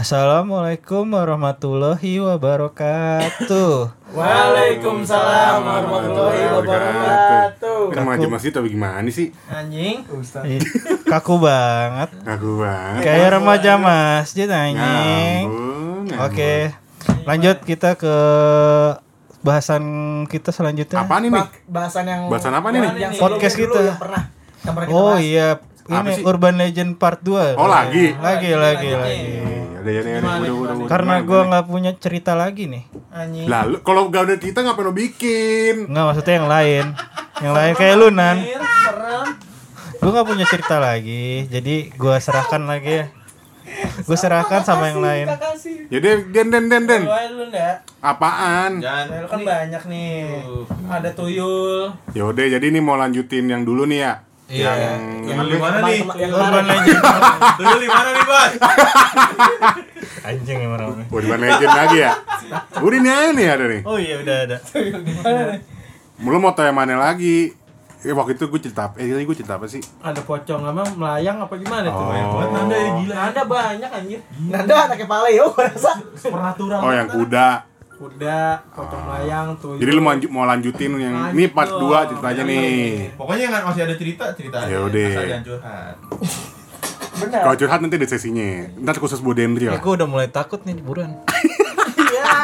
Assalamualaikum warahmatullahi wabarakatuh. Waalaikumsalam warahmatullahi wabarakatuh. Kan maju masjid tapi gimana sih? Anjing. Kaku banget. Aku banget. Kayak remaja masjid anjing. Oke. Lanjut kita ke bahasan kita selanjutnya. Apa nih bahasan yang Bahasan apa nih, Podcast kita. dulu yang pernah yang pernah kita Oh bahas. iya, Apa ini sih? Urban Legend Part 2. Oh lagi. Lagi lagi lagi. Ya Gimana, udah, udah, gimana? udah. Karena gimana? nggak punya cerita lagi nih. Anjing. Lah, lu- kalau gak ada kita ngapain lo bikin? Nggak maksudnya yang lain. Yang lain kayak lu nan. Lu nggak punya cerita lagi. Jadi gua serahkan lagi ya. Gue serahkan sama yang lain. Jadi den den den den. Enggak? Apaan? Lu kan banyak nih. Ada tuyul. Ya udah, jadi nih mau lanjutin yang dulu nih ya. Iya. Yang Yang di mana nih? Yang Urban. Legend. Dulu di mana nih, Bos? Anjing emang namanya. Urban Legend lagi ya. Udah nih aja nih ada nih. Oh iya udah ada. Lu mau tanya mana lagi? Eh, waktu itu gue cerita apa? Eh, tadi gue cerita apa sih? Ada pocong apa melayang apa gimana tuh? Oh. Nanda ya gila. Nanda banyak anjir. Nanda anaknya Paleo rasa. Supernatural. Oh, yang kuda. Kuda, pocong melayang, tuyul. Jadi lu mau lanjut- mau lanjutin yang ini part 2 ceritanya nih. Pokoknya yang masih ada cerita, cerita aja. Ya udah. Asal jangan curhat. Benar. Kalau curhat nanti ada sesinya. Ntar khusus buat Dendri Ya lah. gue udah mulai takut nih buruan. Iya.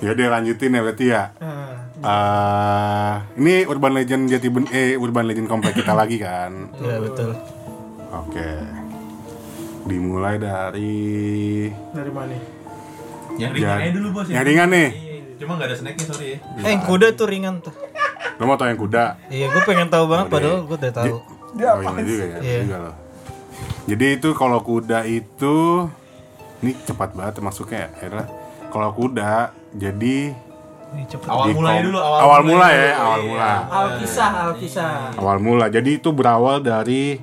Ya udah lanjutin ya berarti ya. Nah, Eh, ini Urban Legend Jati Ben eh Urban Legend komplek kita lagi kan. Iya betul. Oke. Dimulai dari dari mana? Yang ringan Ya. aja dulu, Bos. yang ringan nih. Iya, Cuma nggak ada snacknya, sorry ya. Eh yang kuda tuh ringan tuh. Lo mau tau yang kuda? Iya gue pengen tahu banget padahal gue udah tahu. Dia oh iya juga ya. Iya. Juga loh. Jadi itu kalau kuda itu ini cepat banget masuknya ya. Adalah kalau kuda jadi cepet. Awal mulai dulu, awal awal, mula ya, dulu. awal mula. Alkisah, Alkisah. awal mula. Jadi itu berawal dari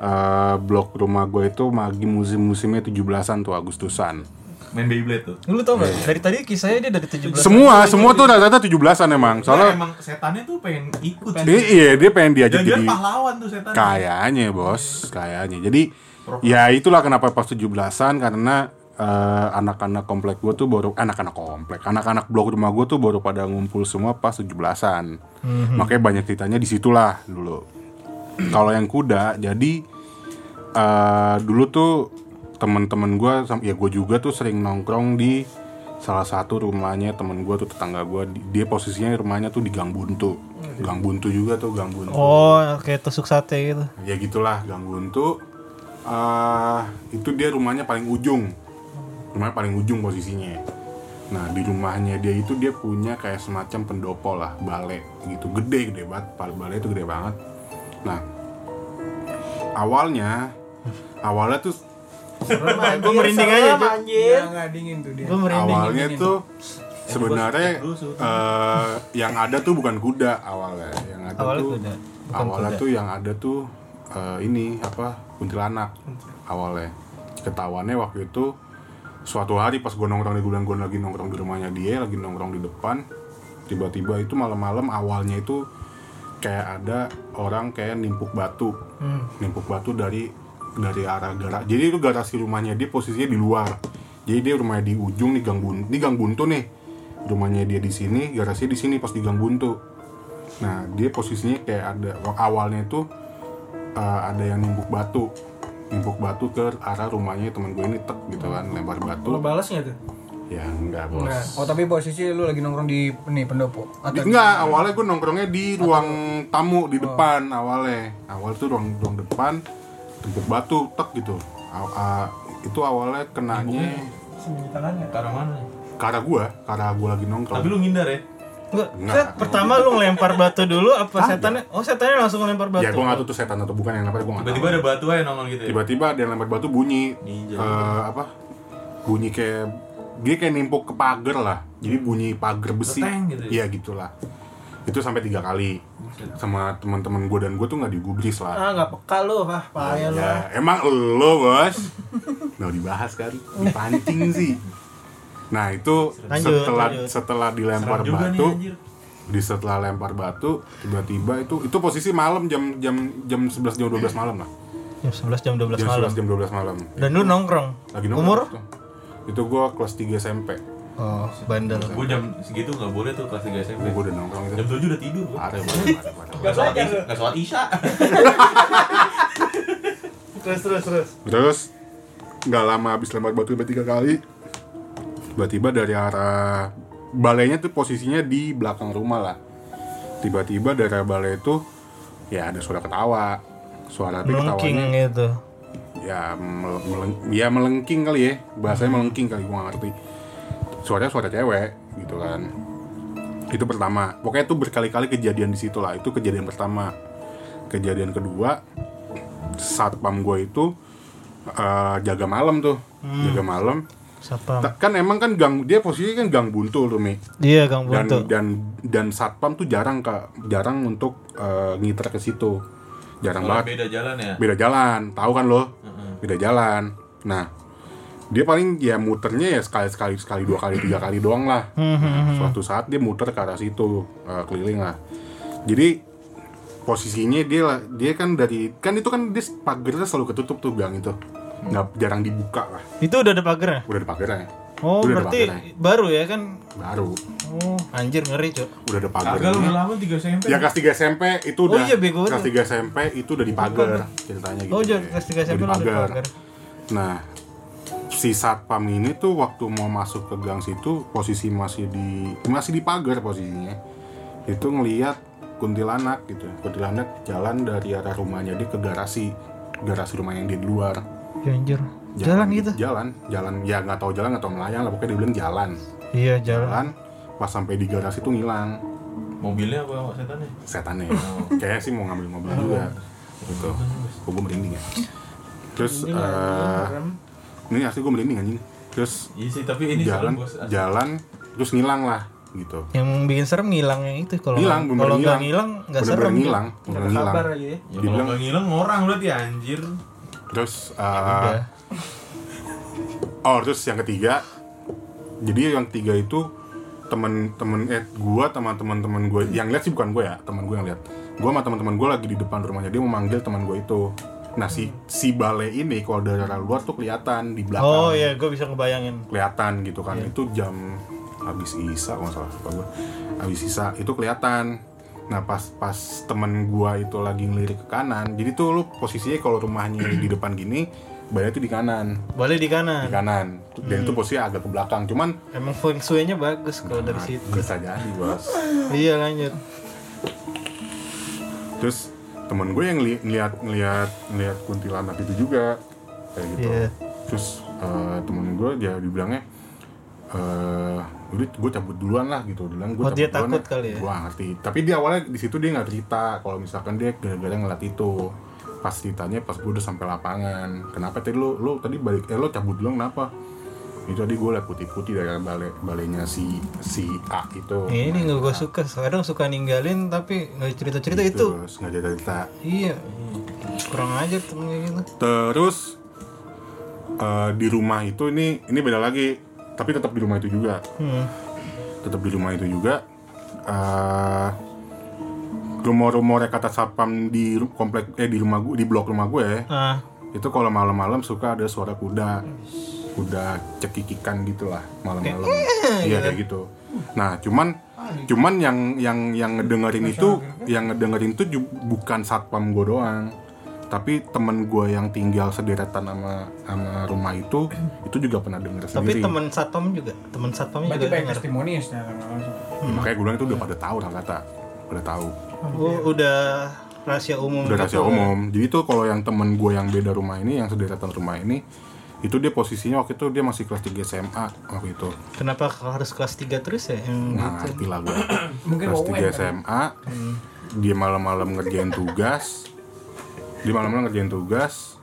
eh, blok rumah gue itu magi musim-musimnya 17-an tuh Agustusan. Main Beyblade tuh. Lu tau gak? Dari tadi kisahnya dia dari 17 Semua, semua tuh rata-rata 17-an emang. Soalnya Soalnya emang setannya tuh pengen ikut. Iya, iya, dia pengen diajak jadi pahlawan tuh setannya. kayaknya, Bos. Kayaknya. Jadi ya itulah kenapa pas 17-an karena eh, anak-anak komplek gue tuh baru anak-anak komplek, anak-anak blok rumah gue tuh baru pada ngumpul semua pas 17-an. Makanya banyak ceritanya di situlah dulu. Kalau yang kuda, jadi eh, dulu tuh temen-temen gue, ya gue juga tuh sering nongkrong di salah satu rumahnya temen gue tuh tetangga gue dia posisinya rumahnya tuh di Gang Buntu. Gang Buntu juga tuh Gang Buntu. Oh kayak tusuk sate gitu. ya gitulah Gang Buntu. Eh itu dia rumahnya paling ujung. Rumahnya paling ujung posisinya. Nah di rumahnya dia itu dia punya kayak semacam pendopo lah balai gitu. Gede gede banget balai itu gede banget. Nah awalnya awalnya tuh Gue merinding aja. Anjir. nggak dingin tuh dia Gue merinding. awalnya tuh sebenarnya eh, yang ada tuh bukan kuda awalnya yang ada Awalnya tuh kuda, bukan awalnya kuda. tuh yang ada tuh eh, ini apa kuntilanak awalnya ketahuannya waktu itu suatu hari pas gue nongkrong di gudang gue lagi nongkrong di rumahnya dia lagi nongkrong di depan tiba-tiba itu malam-malam awalnya itu kayak ada orang kayak nimpuk batu Hmm. nimpuk batu dari dari arah garasi jadi itu garasi rumahnya dia posisinya di luar. Jadi dia rumahnya di ujung nih gang buntu ini gang buntu nih. Rumahnya dia di sini garasinya di sini pas di gang buntu. Nah dia posisinya kayak ada awalnya itu eh, ada yang nimpuk batu. Nimpuk batu ke arah rumahnya teman gue ini tek gitu kan lempar batu. Balas nggak tuh? ya enggak bos. Enggak. oh tapi posisi lu lagi nongkrong di nih pendopo? Di- enggak awalnya gue nongkrongnya di ruang tamu di depan awalnya. Awal tuh ruang ruang depan tempuk batu tek gitu Aw- a- itu awalnya kenanya Sembunyi tangannya. Ke arah mana? ke arah gua ke arah gua lagi nongkrong Tapi lu ngindar ya? Enggak, Enggak. Set, pertama lu ngelempar batu dulu apa setannya? Oh setannya langsung ngelempar batu. ya gua nggak tahu tuh setan atau bukan yang lempar gua nggak Tiba-tiba ada batu aja nongol gitu ya? tiba-tiba ada yang lempar batu bunyi Ninja. Eh, apa bunyi kayak dia kayak nimpuk ke pagar lah jadi bunyi pagar besi Keteng gitu ya? iya gitulah itu sampai tiga kali sama teman-teman gua dan gua tuh nggak digubris lah Ah, nggak peka lu, ah, payah lu. Ya, emang lo bos Mau dibahas kan Dipancing sih Nah itu Lanjut, setelah lanjut. setelah dilempar nih batu anjir. di setelah lempar batu tiba-tiba itu itu posisi malam jam jam jam 11 jam 12 malam lah Jam 11 jam 12 jam malam. 11 jam 12 malam Dan lu nongkrong. lagi nongkrong Umur? tuh. itu gua kelas 3 SMP Oh, bandel. Gue jam segitu nggak boleh tuh kelas 3 SMP. gua udah nongkrong itu Jam 7 udah tidur parah. Nggak sholat isya. Nggak sholat isya. Terus terus terus. Terus nggak lama habis lempar batu sampai tiga kali, tiba-tiba dari arah balainya tuh posisinya di belakang rumah lah. Tiba-tiba dari arah balai itu ya ada suara ketawa, suara tapi Melengking ketawanya gitu. ya mel- meleng- ya melengking kali ya, bahasanya melengking kali gua nggak ngerti. Suaranya suara cewek gitu kan. Itu pertama. Pokoknya itu berkali-kali kejadian di situ lah. Itu kejadian pertama. Kejadian kedua satpam gue itu eh, jaga malam tuh jaga malam Satpam. Ta- kan emang kan gang dia posisinya kan gang buntu tuh mi Iya, dan Buntu. dan dan satpam tuh jarang kak jarang untuk eh, ngiter ke situ jarang Soalnya banget beda jalan ya. beda jalan tahu kan lo Heeh. beda jalan nah dia paling ya muternya ya sekali sekali sekali dua kali tiga kali doang lah Nah, suatu saat dia muter ke arah situ eh, keliling lah jadi posisinya dia lah dia kan dari kan itu kan dia pagarnya selalu ketutup tuh gang itu nggak jarang dibuka lah Itu udah ada pagarnya? udah ada pagarnya Oh, Udah ada berarti baru ya kan? baru Oh, anjir ngeri, Cok. udah ada Kagak lu udah lama 3 SMP. ya kelas 3 SMP itu Oh udah iya, bego kelas. 3 SMP itu udah dipagar ceritanya gitu Oh, deh. jadi kelas 3 SMP Udah dipagar. pagar. Nah, si satpam ini tuh waktu mau masuk ke gang situ posisi masih di masih di pagar posisinya. Itu ngelihat kuntilanak gitu. Kuntilanak jalan dari arah rumahnya dia ke garasi. Garasi rumah yang di luar. Ya, anjir. Jalan gitu. Jalan, jalan ya nggak tahu jalan nggak tahu melayang lah pokoknya dia bilang jalan. Iya, jalan. Jalan pas sampai di garasi tuh ngilang Mobilnya apa setannya? setannya. Kayaknya sih mau ngambil mobil juga. Gitu. Kok gue merinding ya. Terus eh ini asli gue merinding anjing. Terus Iya sih, tapi ini jalan serem, Bos. Asli. jalan terus ngilang lah gitu Yang bikin serem ngilang yang itu kalau Ngilang, nggak- kalau nggak ngilang. nggak serem. Ngilang bener ngilang kabar aja ya Ya kalau nggak ngilang orang berarti anjir. terus uh, oh terus yang ketiga jadi yang tiga itu temen-temen eh gua sama teman-teman gue yang lihat sih bukan gue ya teman gue yang lihat gua sama teman-teman gue lagi di depan rumahnya dia mau manggil teman gue itu nah si si balai ini kalau dari arah luar tuh kelihatan di belakang. Oh iya, gue bisa ngebayangin. kelihatan gitu kan. Itu jam habis isa kalau salah lupa gua. Habis isa itu kelihatan. Nah pas pas temen gua itu lagi ngelirik ke kanan jadi tuh lu posisinya kalau rumahnya di depan gini bayar itu di kanan. Boleh di di kanan. kanan dan itu posisinya agak ke belakang. Cuman Emang feng shui-nya bagus kalau dari nah, situ. bisa jadi bos. Iya, lanjut. terus temen gue yang ngeli- ngeliat ngeliat ngeliat kuntilanak itu juga kayak gitu. Iya. terus eh, temen gue dia dibilangnya eh udah gue cabut duluan lah gitu. Bilang gue Oh, cabut dia duluan takut kali ya? gue ngerti. Tapi dia awalnya di situ dia nggak cerita kalau misalkan dia gara-gara ngeliat itu. Pas ditanya pas gue udah sampai lapangan kenapa tadi lu lu tadi balik eh lu cabut duluan kenapa itu tadi gue liat putih-putih dari balai balainya si si A itu Ini nggak gue suka. Kadang suka ninggalin tapi nggak cerita-cerita itu. terus nggak jadi cerita Iya. Kurang aja gitu. Terus eh, di rumah itu ini ini beda lagi, tapi tetap di rumah itu juga, Hmm. tetap di rumah itu juga. eh rumor-rumor kata satpam di komplek eh di rumah gue di blok rumah gue Ah, itu kalau malam-malam suka ada suara kuda kuda cekikikan gitulah malam-malam. Iya kayak gitu. Nah cuman cuman yang yang yang ngedengerin itu yang ngedengerin itu bukan satpam gue doang. Tapi temen gue yang tinggal sederetan sama sama rumah itu itu juga pernah denger tapi sendiri. temen satpam juga, temen berarti juga banyak testimoni ya Ya, makanya gue bilang itu udah pada tahu lah kata udah tahu. Oh, udah rahasia umum. udah gitu. rahasia umum. Jadi tuh kalau yang temen gue yang beda rumah ini yang sederetan rumah ini itu dia posisinya waktu itu dia masih kelas 3 SMA waktu itu Kenapa harus kelas 3 terus ya yang Nah, gitu? ngerti lah gue. Mungkin Kelas Owen 3 kali. SMA, dia malam-malam ngerjain tugas. Dia malam-malam ngerjain tugas.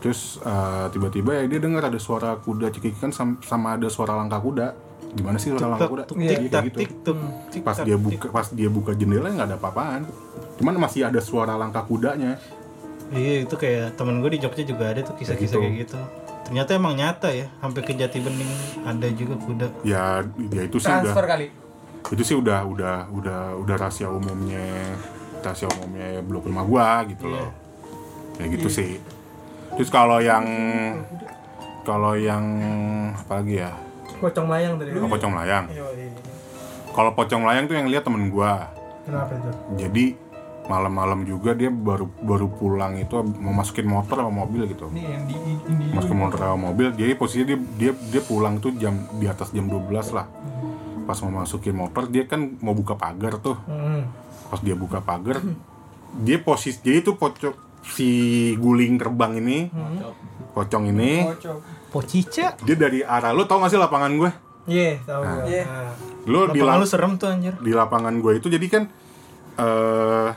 Terus eh, tiba-tiba ya dia dengar ada suara kuda cekikikan sam- sama ada suara langkah kuda. Gimana sih suara langkah kuda? tuk, Iya, kayak gitu. Pas dia buka pas dia buka jendela nggak ada apa-apaan. Cuman masih ada suara langkah kudanya. Iya, itu kayak temen gue di Jogja juga ada tuh kisah-kisah Kayak kayak gitu. Ternyata emang nyata ya, sampai ke Jati Bening ada juga kuda. Ya, ya itu sih udah. kali. Itu sih udah udah udah udah rahasia umumnya rahasia umumnya blok rumah gua gitu loh. Kayak gitu sih. Terus kalau yang kalau yang apa lagi ya? Pocong layang tadi. Oh, pocong layang. Iya, iya. kalau pocong layang tuh yang lihat temen gua. Kenapa itu? jadi malam-malam juga dia baru baru pulang itu mau masukin motor sama mobil gitu Ini yang di ini masukin motor sama mobil jadi posisinya dia dia dia pulang tuh jam di atas jam 12 lah pas mau masukin motor dia kan mau buka pagar tuh Hmm. pas dia buka pagar dia posisi jadi tuh pocong si guling terbang ini pocong ini. Pocica. dia dari arah lu tau gak sih lapangan gue Iya, tahu gua. Iya. Nah. lu di, Lapangan la- lu serem tuh anjir. di lapangan gue itu jadi kan eh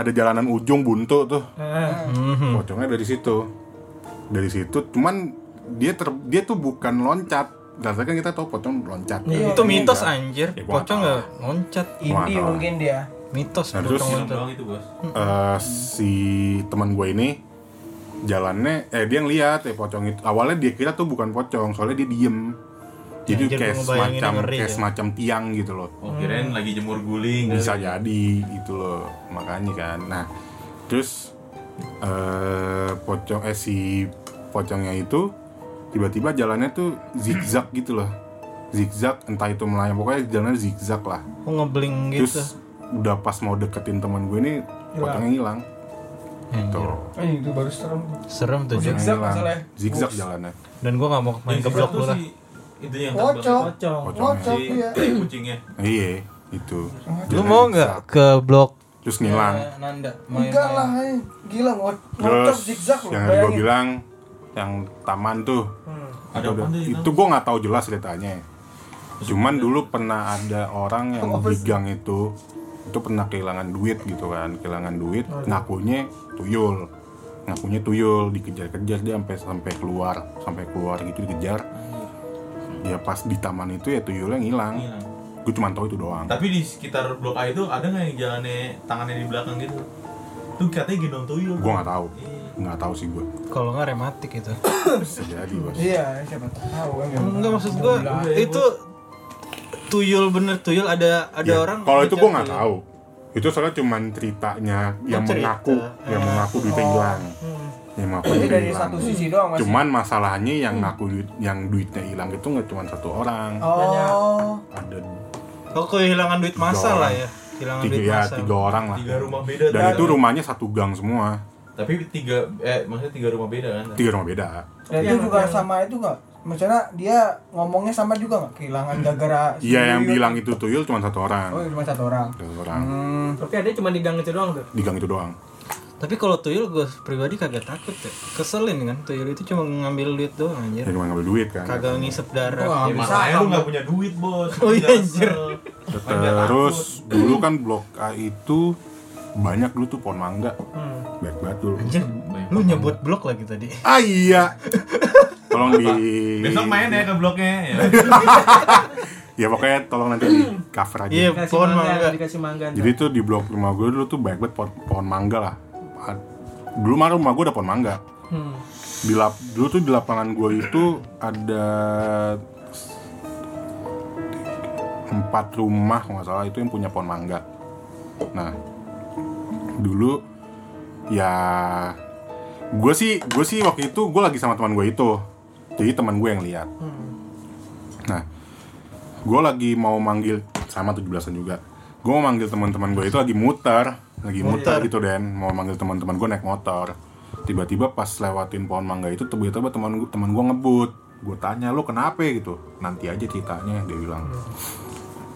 ada jalanan ujung buntu tuh. Mhm. pocongnya dari situ dari situ cuman dia ter dia tuh bukan loncat Dasarnya kan kita tahu pocong loncat Iya, Itu mitos anjir. Ya, Pocong nggak loncat. Tahu. mungkin dia. Mitos Nah, terus- itu bos. Eh, si teman gue ini jalannya eh dia ngeliat ya pocong itu awalnya dia kira tuh bukan pocong soalnya dia diem jadi Anjir, kayak semacam kayak ya. semacam tiang gitu loh Oh kirain lagi jemur guling. bisa kali. jadi gitu loh makanya kan nah terus eh pocong eh si pocongnya itu tiba-tiba jalannya tuh zigzag gitu loh zigzag entah itu melayang pokoknya jalannya zigzag lah Oh ngebling gitu. terus udah pas mau deketin teman gue ini pocongnya hilang Anjir. tuh Eh, itu baru serem. Serem tuh. Zigzag hilang. masalahnya. zigzag jalannya Dan gua nggak mau main Yang ke sisa blok tuh lu lah. si itu yang Pocong. Pocong. pocongnya Kocok Si ya. kucingnya. iya itu Lu mau nggak ke blok terus ngilang Ya, Nanda. Enggak lah, eh. gila ngo- ngocok terus zigzag loh. yang gue bilang yang taman tuh Hmm. Ada apa itu gue nggak tahu jelas ceritanya cuman dulu pernah ada orang yang Apa di sih? gang itu itu pernah kehilangan duit gitu kan kehilangan duit ngakunya tuyul ngakunya tuyul dikejar-kejar dia sampai sampai keluar sampai keluar gitu dikejar ya pas di taman itu ya tuyulnya ngilang Hilang. gue cuma tahu itu doang Tapi di sekitar blok A itu ada nggak yang jalannya tangannya di belakang gitu? Tuh katanya gendong tuyul. gue nggak tahu Iya. nggak tahu sih gue kalau nggak rematik itu. bisa jadi bos Iya, siapa tahu kan. Enggak maksud gua itu tuyul bener tuyul ada ada Ya, orang kalau itu gue ngejar nggak tahu itu soalnya cuman ceritanya yang cerita. mengaku yang mengaku duitnya Oh. hilang Hmm. Yang mengaku Jadi dari hilang satu sisi doang masih. cuman masalahnya yang ngaku duit yang duitnya hilang itu nggak cuma satu orang Oh. ada Oh kehilangan duit masa Tiga lah orang. ya. Kehilangan tiga duit ya masa. tiga orang lah Tiga rumah beda. dan itu rumahnya satu gang semua Tapi tiga eh maksudnya tiga rumah beda kan? tiga rumah beda Dan itu juga sama itu nggak? Maksudnya dia ngomongnya sama juga nggak? Kehilangan gara-gara si iya yang bilang itu tuyul cuma satu orang Oh, cuma satu orang. satu orang Hmm. Tapi ada cuma di gang itu doang tuh. di gang itu doang Tapi kalau tuyul gue pribadi kagak takut ya. Keselin kan tuyul itu cuma ngambil duit doang anjir. dia cuma ngambil duit kan Kagak ngisep darah. Wah, Ya masalahnya lu nggak punya duit bos. Oh iya, anjir. terus dulu kan blok A itu banyak dulu tuh pohon mangga Hmm. baik banget dulu Anjir, lu nyebut blok lagi tadi. ah iya tolong di Besok main ya ke bloknya ya. ya pokoknya tolong nanti di cover aja Iya, pohon mangga, mangga. dikasih mangga. jadi tuh di blok rumah gue dulu tuh banyak banget pohon, pohon mangga lah dulu mah rumah gue ada pohon mangga. Hmm. di lap dulu tuh di lapangan gue itu ada empat rumah kalau nggak salah itu yang punya pohon mangga. Nah dulu ya gue sih gue sih waktu itu gue lagi sama teman gue itu. Jadi teman gue yang lihat. Nah gue lagi mau manggil sama 17-an juga. Gue mau manggil teman-teman gue itu lagi muter lagi muter gitu den. Mau manggil teman-teman gue naik motor. Tiba-tiba pas lewatin pohon mangga itu tiba-tiba teman gue teman gue ngebut. Gue tanya lo kenapa? gitu. Nanti aja ceritanya dia bilang.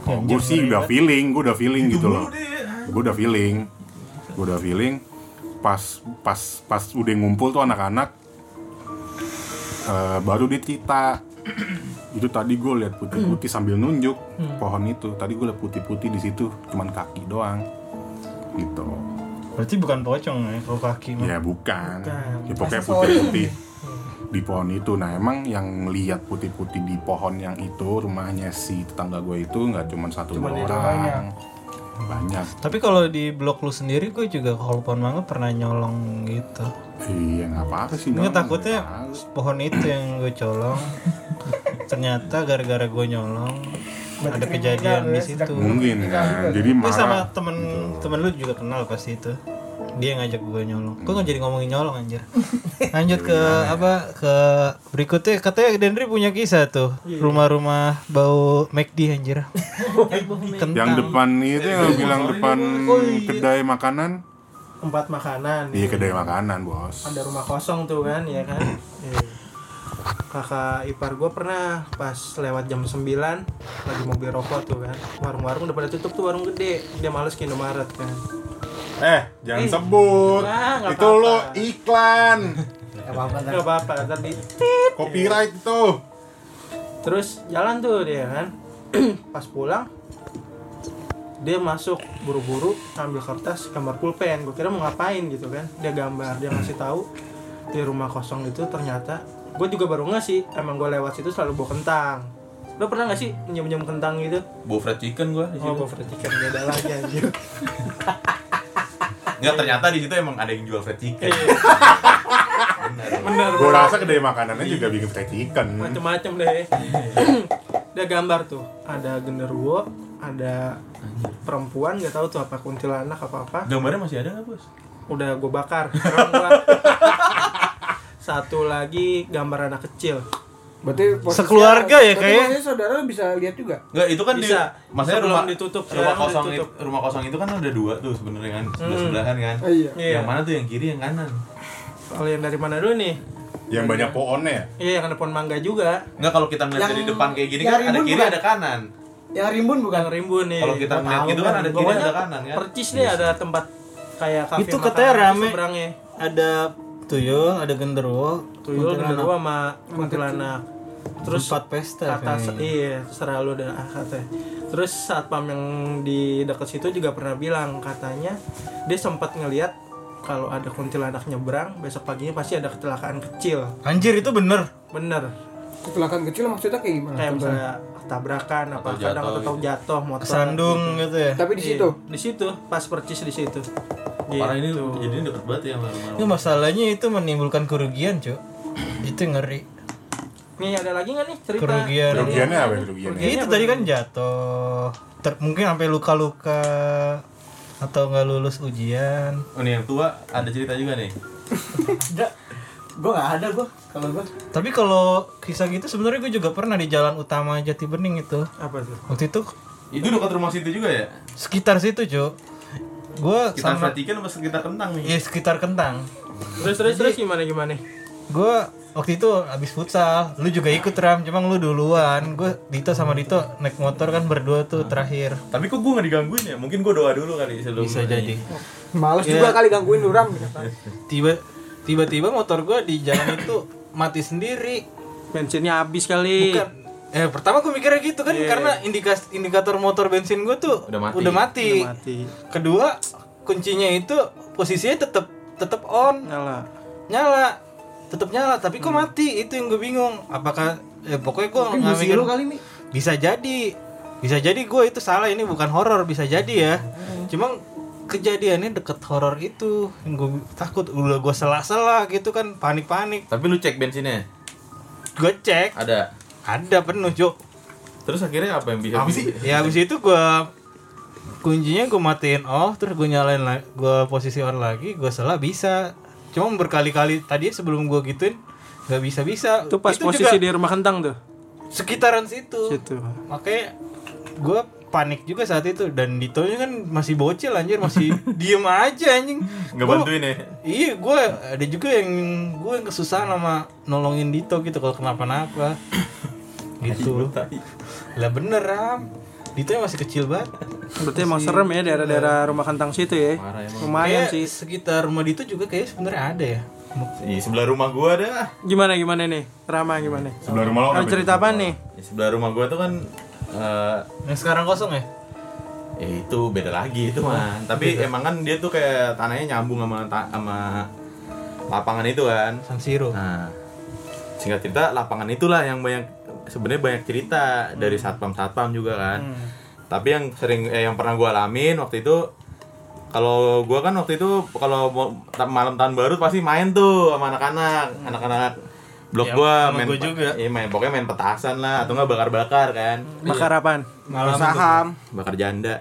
Oh, gue sih udah feeling gue udah feeling gitu loh. gue udah feeling gue udah feeling. Pas pas pas udah ngumpul tuh anak-anak eh, baru dia cerita. Itu tadi gue lihat putih-putih sambil nunjuk pohon itu. Tadi gue lihat putih-putih di situ cuman kaki doang gitu Berarti bukan pocong ya kalau kaki mah. ya bukan Bukan. ya pokoknya Masa sorry? putih-putih di pohon itu nah emang yang lihat putih-putih di pohon yang itu rumahnya si tetangga gue itu nggak cuma satu Cuma dua dia orang banyak Tapi kalau di blok lu sendiri gue juga kalau pohon mangga pernah nyolong gitu. iya nggak apa-apa sih Nggak takutnya pohon itu yang gue colong. Ternyata gara-gara gue nyolong ada kejadian di situ. mungkin kan jadi Gue sama marah temen temen lu juga kenal pasti itu. Dia ngajak gue nyolong. Kok nggak jadi ngomongin nyolong anjir. Lanjut ke apa ke berikutnya katanya Dendri punya kisah tuh. Rumah-rumah bau McD anjir. Kentang. Yang depan itu yang bilang depan kedai makanan. tempat makanan Iya kedai makanan bos. ada rumah kosong tuh kan ya kan Iya. Kakak ipar gue pernah pas lewat jam 9 lagi mau beli rokok tuh kan warung-warung udah pada tutup tuh warung gede dia males ke Indomaret kan Eh jangan Eh, sebut. nah, itu lo apa-apa. iklan. Gak apa-apa. Gak apa-apa tadi Copyright itu. terus jalan tuh dia kan pas pulang dia masuk buru-buru ambil kertas gambar pulpen gue kira mau ngapain gitu kan dia gambar dia ngasih tahu di rumah kosong itu ternyata gue juga baru nggak sih emang gue lewat situ selalu bawa kentang lo pernah nggak sih nyium nyium kentang gitu Bau fried chicken gua di oh situ. gue fried chicken beda lagi anjir Enggak ternyata di situ emang ada yang jual fried chicken. Benar. bener Gue rasa kedai makanannya juga bikin fried chicken. macem-macem deh dia gambar tuh ada genderuwo ada perempuan nggak tahu tuh apa kuntilanak apa apa Gambarnya masih ada nggak bos? udah gue bakar sekarang gua satu lagi gambar anak kecil Berarti posisinya- Sekeluarga ya, kayaknya? saudara bisa lihat juga. Enggak, itu kan Bisa. di maksudnya Sebelum rumah ditutup, rumah kosong ditutup. itu rumah kosong itu kan ada dua tuh sebenarnya kan sebelah sebelahan kan. Oh iya. Iya. Yang mana tuh yang kiri yang kanan? kalau yang dari mana dulu nih Yang banyak pohonnya ya. iya yang ada pohon mangga juga Enggak kalau kita ngeliat Yang- dari depan kayak gini kan ada kiri bukan? ada kanan. Yang rimbun bukan? rimbun nih Kalau kita ngeliat gitu kan ada kiri ada kanan kan. percis deh ada tempat kayak kafe Itu katanya di rame. seberangnya Ada tuyul, ada genderuwo, tuyul genderuwo sama kuntilanak. terus tempat pesta kata kayaknya. iya serah lu dah katanya terus saat pam yang di dekat situ juga pernah bilang katanya dia sempat ngelihat kalau ada kuntilanak nyebrang besok paginya pasti ada kecelakaan kecil. Anjir itu bener. bener Kecelakaan kecil maksudnya kayak gimana? kayak Contohnya. misalnya tabrakan apa Atau kadang jatuh atau gitu. jatuh motor Sandung gitu ya. Tapi di Iya, situ. di situ pas percis di situ Parah ini Gitu. jadi ini deket banget ya rumah. Itu masalahnya itu menimbulkan kerugian, Cuk. Itu ngeri. nih ada lagi nggak nih cerita Kerugian. Kerugiannya apa kerugiannya? Kerugian. itu tadi kan jatuh. Ter- mungkin sampai luka-luka atau nggak lulus ujian. Oh nih yang tua ada cerita juga nih. Gua enggak ada gua kalau gua. Tapi kalau kisah gitu sebenarnya gue juga pernah di jalan utama Jati Bening itu. apa tuh Waktu itu Itu dekat rumah situ juga ya? sekitar situ, Cuk. Gue Kita sama chicken apa sekitar kentang nih? ya sekitar kentang. terus terus terus gimana gimana Gue waktu itu habis futsal, lu juga ikut ram, cuma lu duluan. Gue Dito sama Dito naik motor kan berdua tuh terakhir. Tapi kok gue gak digangguin ya? Mungkin gue doa dulu kali sebelum Bisa jadi. Males Iya. juga kali gangguin lu Ram. Tiba tiba-tiba motor gue di jalan itu mati sendiri. bensinnya habis kali. Bukan. Eh pertama gue mikirnya gitu kan karena indikas indikator motor bensin gue tuh Udah mati. Udah mati. Udah mati. Kedua kuncinya itu posisinya tetap tetap on. Nyala. Nyala. Tetap nyala tapi kok mati? Itu yang gue bingung. Apakah eh, pokoknya gue nggak mikir lu kali nih. bisa jadi. Bisa jadi gue itu salah ini bukan horor bisa jadi ya. Cuma kejadiannya deket horor itu yang gue takut udah gue salah-salah gitu kan panik-panik Tapi lu cek bensinnya? gue cek Ada. ada penuh cuk Terus akhirnya apa yang bisa? Apa sih? ya habis itu gue kuncinya gue matiin off terus gue nyalain lagi gue posisi on lagi gue salah bisa cuma berkali-kali tadi sebelum gue gituin nggak bisa bisa itu pas posisi di rumah kentang tuh sekitaran situ situ makanya gue panik juga saat itu. Dan Dito nya kan masih bocil anjir masih diem aja anjing. Gak Gua- bantuin ya? iya gue ada juga yang gue yang kesusahan sama nolongin Dito gitu kalau kenapa-napa. Gitu. lah bener ram. Dito nya masih kecil banget. Berarti emang serem ya daerah-daerah rumah kentang situ ya? Parah emang. lumayan Kayak sih. sekitar rumah Dito juga kayak sebenarnya ada ya? Di sebelah rumah gua ada. gimana gimana nih? Rama gimana? Sebelah rumah lo ada kenapa cerita apa nih? Di sebelah rumah gua tuh kan eh yang sekarang kosong ya ya itu beda lagi itu mah. Tapi emang kan dia tuh kayak tanahnya nyambung sama ta- sama lapangan itu kan. San Siro Nah, singkat cerita lapangan itulah yang banyak sebenarnya banyak cerita dari satpam satpam juga kan. Tapi yang sering eh, yang pernah gua alamin waktu itu kalau gua kan waktu itu kalau malam tahun baru pasti main tuh sama anak-anak, anak-anak blok Ya, gua sama main gua juga. Iya, main pokoknya main petasan lah atau enggak bakar-bakar kan. Bakar apaan? Malam saham Bakar janda.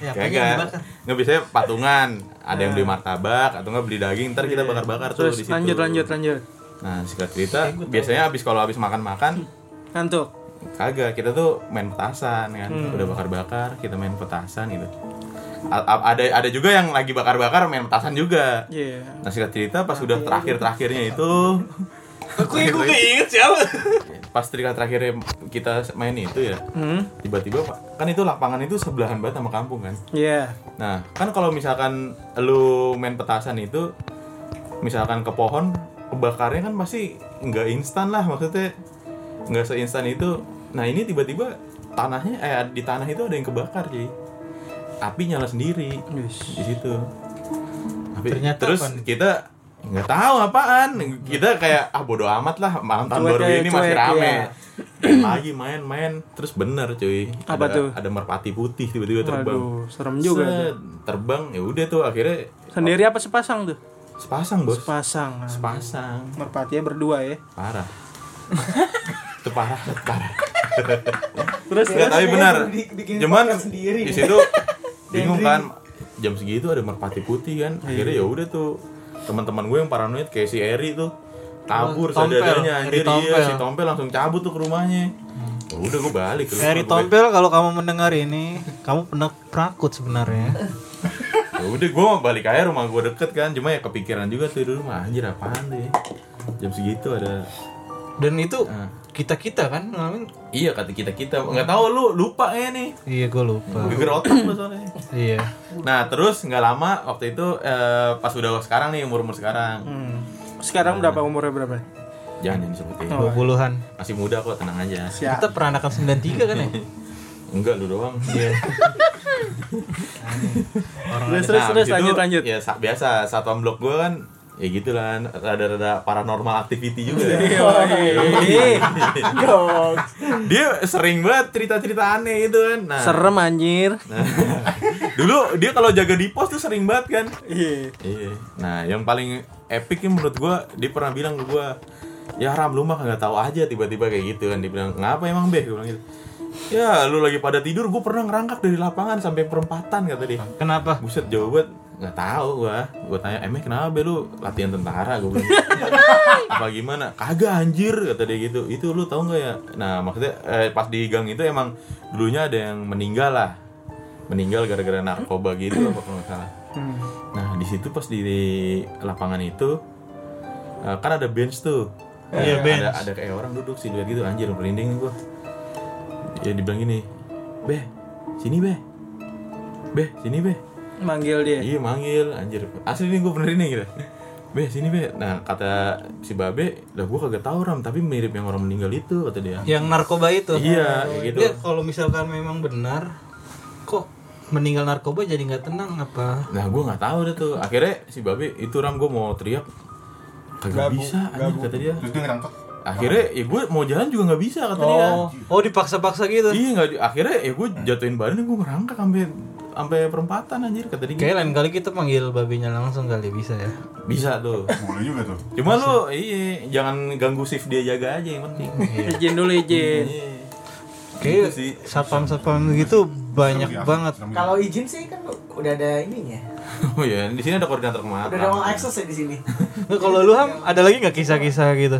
Ya, Kagak. dibakar? Nggak bisa patungan. Ada yang beli martabak atau enggak beli daging, ntar kita bakar-bakar tuh Terus di situ. lanjut lanjut lanjut. Nah, singkat cerita, biasanya abis kalau abis makan-makan Ngantuk. kagak kita tuh main petasan kan udah bakar-bakar kita main petasan gitu A- a- ada ada juga yang lagi bakar-bakar main petasan juga Iya. nah singkat cerita pas udah terakhir-terakhirnya itu Aku gak inget siapa. pas terakhir terakhirnya kita main itu ya Hmm. tiba-tiba Pak, kan itu lapangan itu sebelahan banget sama kampung kan Iya. nah kan kalau misalkan lu main petasan itu misalkan ke pohon kebakarnya kan pasti nggak instan lah maksudnya nggak seinstan itu nah ini tiba-tiba tanahnya eh di tanah itu ada yang kebakar sih api nyala sendiri Wis. di situ Api- Ternyata terus apaan? kita nggak tahu apaan kita kayak ah bodo amat lah malam tahun baru ini masih cuek, rame iya. Main lagi main-main terus bener cuy Apa ada, tuh? ada merpati putih tiba-tiba terbang Waduh, serem juga. Set, terbang ya udah tuh akhirnya Sendiri apa sepasang tuh? sepasang bos Sepasang. sepasang Merpatinya berdua ya. parah itu parah parah Terus Nggak, tapi benar Di- cuman di situ bingung kan jam segitu ada merpati putih kan. Akhirnya ya udah tuh teman-teman gue yang paranoid kayak si Eri tuh kabur Oh, Eri anjir. Iya si Tompel langsung cabut tuh ke rumahnya. Ya udah gue balik ke rumah Eri. Tompel kalau kamu mendengar ini, kamu pernah penakut sebenarnya. ya udah gue mau balik aja rumah gue deket kan. Cuma ya kepikiran juga tuh dulu mah anjir apaan deh? Jam segitu ada. Dan itu Ah. Kita kita kan ngalamin. iya kata kita kita nggak tahu lu lupa ya nih Iya gue lupa. geger otak lu soalnya Iya. Nah terus nggak lama waktu itu eh, pas udah sekarang nih umur umur sekarang Hmm. Sekarang berapa umurnya berapa? jangan jangan disebutin Dua puluhan. masih muda kok tenang aja Siap. Kita peranakan 93 kan ya? enggak lu doang Iya. Terus terus Nah, terus itu, lanjut lanjut. ya sa- biasa satpam blok gue kan ya gitu lah rada-rada paranormal activity juga Iya, ya. Gok. dia sering banget cerita-cerita aneh itu kan nah, Serem anjir. nah, dulu dia kalau jaga di pos tuh sering banget kan Iya. Iya. Nah, yang paling epic menurut gua, dia pernah bilang ke gua, "Ya Ram, lu mah kagak tahu aja tiba-tiba kayak gitu kan." Dia bilang, "Ngapa emang, Beh?" Gua bilang gitu. Ya, lu lagi pada tidur, gua pernah ngerangkak dari lapangan sampai perempatan kata dia. Kenapa? Buset, jauh banget. Nggak tahu gua. Gua tanya, "Emeh kenapa, Be lu latihan tentara?" Gua bilang. Apa gimana? Kagak anjir kata dia gitu. Itu lu tahu nggak ya? Nah, maksudnya eh, pas di gang itu emang dulunya ada yang meninggal lah. Meninggal gara-gara narkoba gitu apa kalau nggak salah. Hmm. Nah di situ pas di, di lapangan itu eh, kan ada bench tuh. Iya, Ada- bench. Ada, ada kayak orang duduk sih gitu anjir merinding gua. Ya dibilang gini, beh sini beh, beh sini beh. Manggil dia. Iya manggil anjir. Asli nih gua bener ini gitu. Beh sini beh. Nah kata si babe, lah gua kagak tahu ram tapi mirip yang orang meninggal itu kata dia. Yang narkoba itu. Iya kayak gitu. Dia kalau misalkan memang benar, kok meninggal narkoba jadi nggak tenang apa? Nah gua nggak tahu deh tuh. Akhirnya si babe itu ram gua mau teriak kagak bisa anjir kata dia. Terus dia ngerangkak. Akhirnya ya gue mau jalan juga nggak bisa kata dia Oh, oh dipaksa-paksa gitu. iya nggak di- akhirnya ya gue jatuhin badan gue ngerangkak sampai sampai perempatan anjir kata dia gitu. Kayak lain kali kita panggil babinya langsung kali bisa ya. bisa tuh Boleh juga tuh. cuma lu iya jangan ganggu shift dia jaga aja yang penting Izin dulu izin. Iya. Kayak Gitu sih. satpam-satpam gitu banyak Serem, banget. gitu. Kalau izin sih kan udah ada ininya. oh ya di sini ada koordinator Udah ada ke mana all access ya di sini. Nah, kalau lu ham ada lagi nggak kisah-kisah gitu?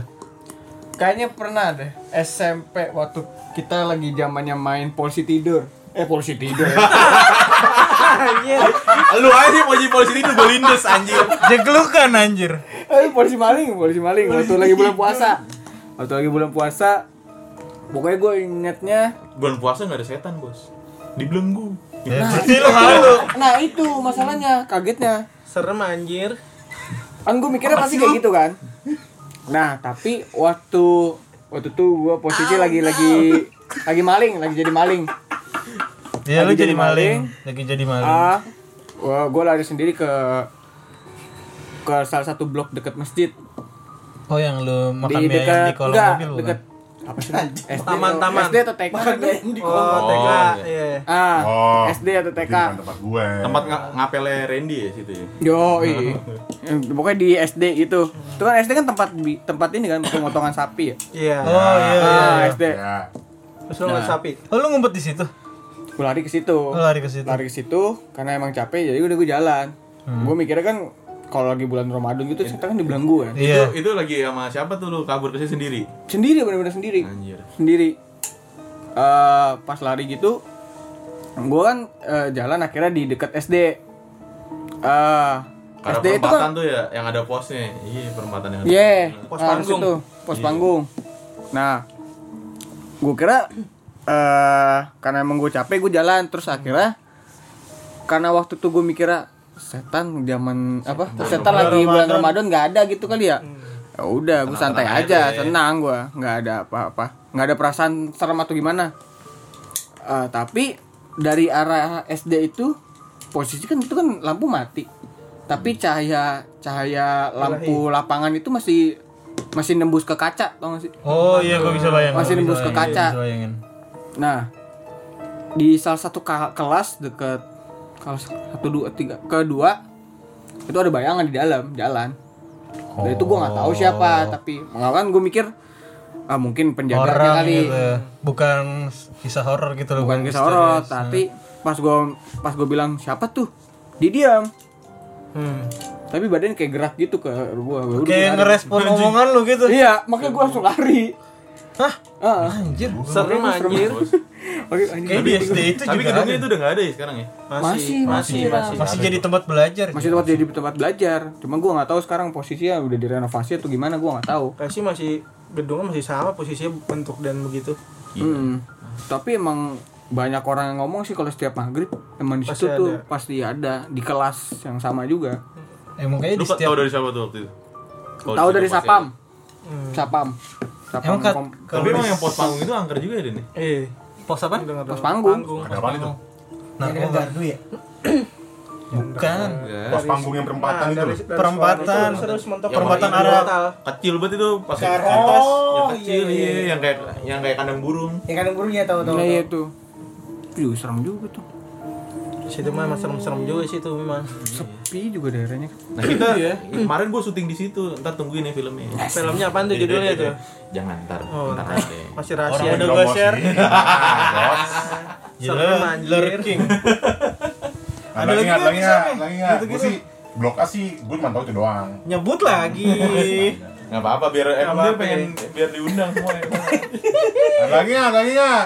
Kayaknya pernah deh SMP waktu kita lagi zamannya main polisi tidur. Eh polisi tidur. lu aja sih polisi polisi itu gue lindes anjir Jeglukan anjir. eh polisi maling, polisi maling waktu lagi bulan puasa. Waktu lagi bulan puasa pokoknya gue ingetnya bulan puasa nggak ada setan bos dibelenggu Ya, berarti lu halu. nah itu masalahnya kagetnya Serem anjir. kan gue mikirnya pasti kayak gitu kan nah tapi waktu waktu itu gue posisi lagi lagi lagi maling lagi jadi maling Ya lu Lagi jadi jadi maling. maling. Lagi jadi maling. ah gua gue lari sendiri ke ke salah satu blok dekat masjid Oh yang lu makan di dekat di kolong enggak mobil bukan? dekat apa sih SD Taman-taman. SD atau TK di Oh. TK. iya. Ah Oh. SD atau TK tempat gue. Tempat nga- ngapelnya Randy ya situ ya. Yo, pokoknya di SD itu. Itu kan SD kan tempat tempat ini kan pemotongan sapi ya. Iya. Oh iya. SD. Ya. Terus lu sapi. Oh lu ngumpet di situ? Gue lari ke situ. Oh, lari ke situ. Lari ke situ karena emang capek jadi udah gue jalan. Hmm. Gue mikirnya kan kalau lagi bulan Ramadan gitu kita kan di bulan gue. Iya. Itu, itu lagi sama siapa tuh lu kabur ke sini sendiri? Sendiri bener-bener sendiri. Anjir. Sendiri. Eh pas lari gitu gue kan eh, jalan akhirnya di dekat SD. Eh Karena SD itu kan tuh ya yang ada posnya. Iya, perempatan yang ada. Iya, Pos nah, panggung. situ, pos panggung. Nah, gue kira eh karena emang gue capek gue jalan terus akhirnya karena waktu tuh gue mikirnya setan zaman apa? setan lagi bulan Ramadan nggak ada gitu kali ya? Ya udah gue santai aja ya. tenang gue nggak ada apa-apa. Nggak ada perasaan serem atau gimana. Eh, tapi dari arah SD itu posisi kan itu kan lampu mati. Tapi cahaya cahaya lampu lapangan itu masih masih nembus ke kaca tau gak sih? Oh iya gua bisa bayangin. Masih nembus bisa ke bayangin, kaca. bisa bayangin. nah di salah satu kelas deket kelas satu dua tiga kedua itu ada bayangan di dalam jalan Dan itu gue nggak tahu siapa tapi kan gue mikir ah mungkin Orang kali gitu. ya. Bukan kisah horor gitu loh. bukan kisah horor tapi pas gue pas gue bilang siapa tuh dia diam Hmm. tapi badannya kayak gerak gitu ke Kayak gua lari. ngerespon omongan lu gitu. iya makanya gue langsung lari Hah? ah Anjir. Serem anjir. Oke. Kayak di SD itu Tapi juga gedungnya ada. itu udah nggak ada ya sekarang ya? Masih, Masih, masih, masih, masih. Masih jadi tempat belajar. masih tempat jadi tempat belajar cuma gue nggak tahu sekarang posisinya udah direnovasi atau gimana gue nggak tahu Kayak sih masih gedungnya masih sama posisinya bentuk dan begitu. Hmm. tapi emang banyak orang yang ngomong sih kalau setiap maghrib emang di situ tuh pasti ada di kelas yang sama juga Emang kayaknya Lu di setiap tahu dari siapa tuh waktu itu? Tahu dari sapam Hmm. sapam sapam Emang Tapi emang yang pos panggung itu angker juga ya Den? ya? Pos apa? Pos panggung. Ada apa itu? Nah, Ini kan gardu ya. bukan. Pos panggung yang perempatan itu loh. Perempatan. Yang Perempatan arah. Kecil banget itu pas Ke atas. yang Oh, kecil iya, iya, iya. yang kayak yang kayak kandang burung. Ya kan burungnya tahu tahu. nah iya tuh Ih, serem juga tuh Situ mah emang serem-serem juga sih itu memang. sepi juga daerahnya Nah kita kemarin gue syuting di situ, ntar tungguin ya filmnya. Filmnya apaan tuh judulnya tuh? Jangan ntar, Oh, ntar aja. Masih Orang rahasia. udah Belum, gua bos. share. Serem, anjir. lurking. Ada lagi nggak? Lagi nggak? Lagi nggak? Gue sih blok A sih, gue cuma tahu itu doang. Nyebut lagi. Nggak apa-apa biar emang dia pengen biar diundang semua ya. Ada lagi nggak? Ada lagi nggak?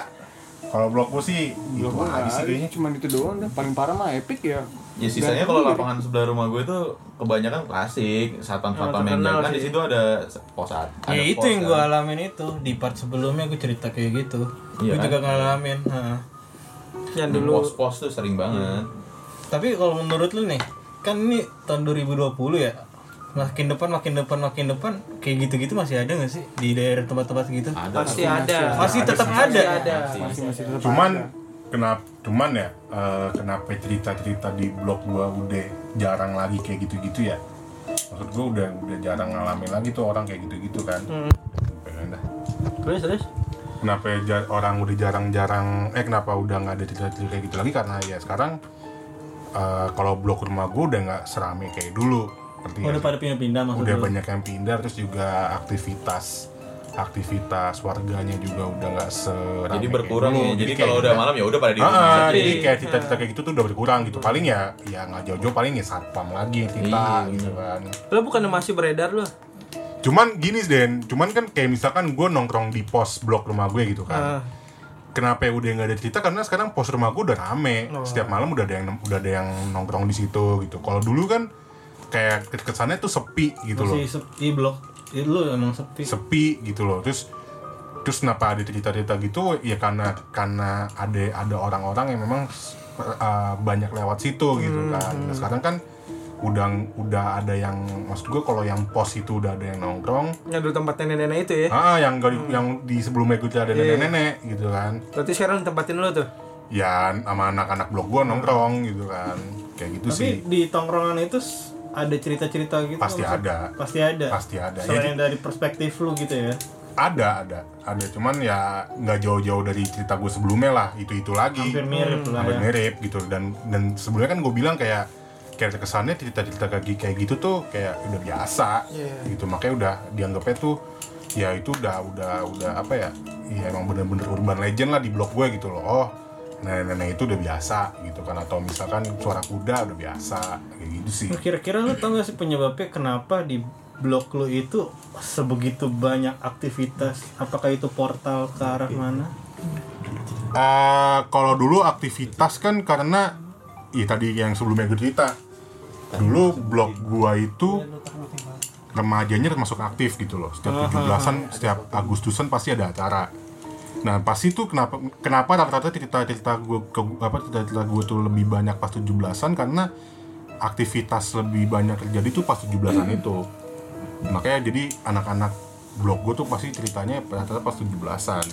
Kalau blok gue sih, itu aja sih kayaknya. cuma itu doang dah paling parah mah epic ya Ya sisanya kalau lapangan sebelah rumah gue tuh kebanyakan klasik, satpam-satpam yang terkenal jaga di situ ada pos ada ya itu pos yang kan. gue alamin itu di part sebelumnya gue cerita kayak gitu. Iya gue kan? juga ngalamin. heeh. Yang dulu pos-pos tuh sering banget. Tapi kalau menurut lu nih, kan ini tahun 2020 ya. Makin depan, makin depan, makin depan, kayak gitu-gitu masih ada gak sih di daerah tempat-tempat gitu? Ada pasti ada. Masih tetap ada. Masih ada. masih masih tetap Cuman ada. kenapa cuman ya eh, kenapa cerita-cerita di blog gua udah jarang lagi kayak gitu-gitu ya maksud gua udah udah jarang ngalamin lagi tuh orang kayak gitu-gitu kan Hmm. Pengen dah. Terus terus. kenapa ya orang udah jarang-jarang eh kenapa udah nggak ada cerita-cerita kayak gitu lagi karena ya sekarang eh, kalau blok rumah gua udah nggak serame kayak dulu ngerti Oh, udah sih? pada pindah-pindah maksud udah banyak yang pindah terus juga aktivitas aktivitas warganya juga udah nggak serame Jadi kayak berkurang dulu. ya. Jadi kayak kalau udah malam ya udah pada di Ah, rumah ah, jadi kayak cita-cita kayak gitu tuh udah berkurang gitu. Paling ya ya nggak jauh-jauh paling ya satpam lagi yang kita Iya, gitu kan. Lo bukan masih beredar lo? Cuman gini Den, cuman kan kayak misalkan gue nongkrong di pos blok rumah gue gitu kan. Ah, Kenapa ya udah nggak ada cerita karena sekarang pos rumah gue udah rame. Oh. Setiap malam udah ada yang udah ada yang nongkrong di situ gitu. Kalau dulu kan kayak kesannya tuh sepi gitu loh. Masih sepi blok. Itu lu emang sepi. sepi gitu loh terus terus kenapa ada cerita-cerita gitu ya karena karena ada ada orang-orang yang memang uh, banyak lewat situ gitu kan Nah, sekarang kan udah udah ada yang maksud gue kalau yang pos itu udah ada yang nongkrong yang dulu tempat nenek-nenek itu ya. ah yang gak- yang di sebelumnya itu ada Iya. nenek-nenek gitu kan Berarti sekarang tempatin lo tuh. ya sama anak-anak blok gue nongkrong gitu kan kayak gitu Tapi sih di tongkrongan itu ada cerita-cerita gitu Pasti nggak? ada. Pasti ada. pasti ada. Ya Selain dari perspektif lu gitu ya. ada ada. Ada. Cuman ya nggak jauh-jauh dari cerita gue sebelumnya lah. Itu itu lagi. Hampir mirip lah hampir ya. mirip gitu. Dan dan sebelumnya kan gue bilang kayak kayak kesannya cerita-cerita kayak kayak gitu tuh kayak udah biasa Iya. gitu. Makanya udah dianggapnya tuh ya itu udah udah udah apa ya? Ya emang bener-bener urban legend lah di blog gue gitu loh. Oh nenek-nenek itu udah biasa gitu kan. Atau misalkan suara kuda udah biasa kayak gitu sih. Nah, Kira-kira lu tau gak sih penyebabnya kenapa di blog lu itu sebegitu banyak aktivitas? Apakah itu portal ke arah mana? Eh, kalau dulu aktivitas kan karena ya tadi yang sebelumnya gue cerita dulu blog gua itu remajanya masuk aktif gitu loh. Setiap 17-an setiap Agustusan pasti ada acara nah pasti tuh kenapa kenapa rata-rata cerita-cerita gue ke apa cerita-cerita gue tuh lebih banyak pas 17-an karena aktivitas lebih banyak terjadi tuh pas 17-an itu makanya jadi anak-anak blog gue tuh pasti ceritanya rata-rata pas 17-an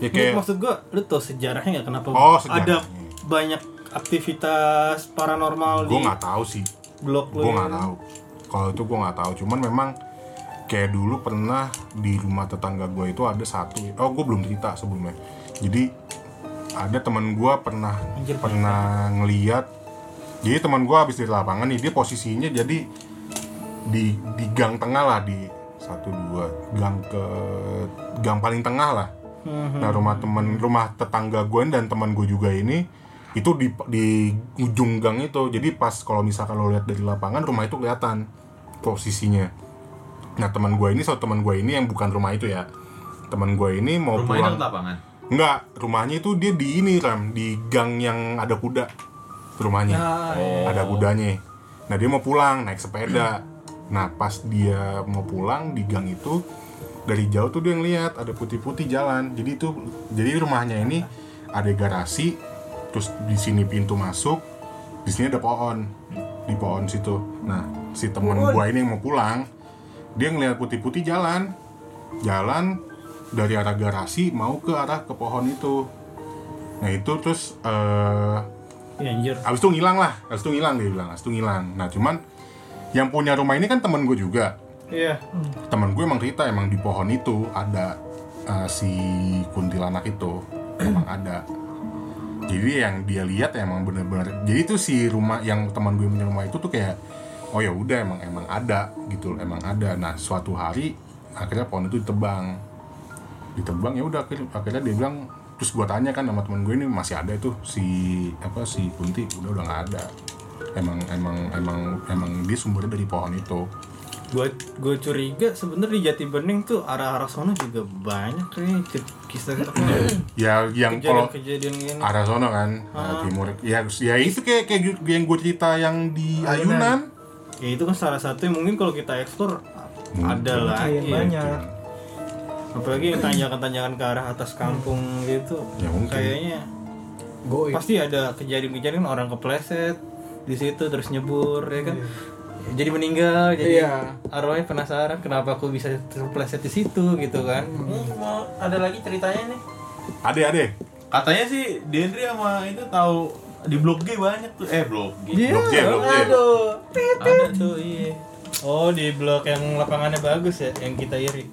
ya kayak maksud gua, lu tau sejarahnya nggak kenapa Oh, ada sejarahnya. banyak aktivitas paranormal gue nggak tahu sih blog lu? gue ya? nggak tahu kalau itu gue nggak tahu cuman memang kayak dulu pernah di rumah tetangga gue itu ada satu oh gue belum cerita sebelumnya. Jadi ada teman gue pernah Anjir, pernah ngeliat jadi teman gue habis dari lapangan nih dia posisinya jadi di di gang tengah lah di satu dua gang ke gang paling tengah lah. Mhm. nah rumah temen rumah tetangga gue dan teman gue juga ini itu di di ujung gang itu. Jadi pas kalau misalkan lo lihat dari lapangan rumah itu kelihatan posisinya nah teman gue ini so teman gue ini yang bukan rumah itu ya teman gue ini mau Rumahnya pulang lapangan. Enggak, rumahnya itu dia di ini Ram, di gang yang ada kuda. Rumahnya. Ada kudanya. Nah, dia mau pulang naik sepeda. Nah, pas dia mau pulang di gang itu dari jauh tuh dia ngeliat ada putih-putih jalan. Jadi itu jadi rumahnya ini ada garasi, terus di sini pintu masuk, di sini ada pohon. Di pohon situ. Nah, si teman gua ini yang mau pulang, dia ngeliat putih-putih jalan. Jalan dari arah garasi mau ke arah ke pohon itu. Nah itu terus eh Ya, anjir. abis itu ngilang lah, abis itu ngilang dia bilang, abis itu ngilang. Nah cuman yang punya rumah ini kan temen gue juga. Iya. Temen gue emang cerita emang di pohon itu ada eh, si kuntilanak itu emang ada. Jadi yang dia lihat emang bener-bener. Jadi itu si rumah yang teman gue punya rumah itu tuh kayak oh ya udah emang emang ada gitu, emang ada. Nah suatu hari akhirnya pohon itu ditebang. Ditebang ya udah akhirnya, akhirnya dia bilang terus gua tanya kan sama temen gue ini masih ada itu si apa si Kunti? Udah udah nggak ada. Emang emang emang emang dia sumbernya dari pohon itu. Gue gue curiga sebenarnya di Jati Bening tuh arah-arah sono juga banyak kayaknya cer- kisah-kisah ya? Yang kalau gini. arah sono kan arah timur. Ya ya itu kayak kayak yang gue cerita yang di ayunan Ya itu kan salah satu yang mungkin kalau kita eksplor ada lagi. Lumayan banyak. Apalagi yang tanjakan-tanjakan ke arah atas kampung gitu. Ya, mungkin. Kayaknya Goib. pasti ada kejadian-kejadian orang kepleset di situ terus nyebur ya kan. Jadi meninggal jadi Iya. arwahnya penasaran kenapa aku bisa terpleset di situ gitu kan. Ini mau ada lagi ceritanya nih. ade ade Katanya sih Dendri sama itu tahu di blog G banyak tuh. Eh blog G. blok J blok J Aduh. Ada tuh iya. Oh di blok yang lapangannya bagus ya, yang kita iri.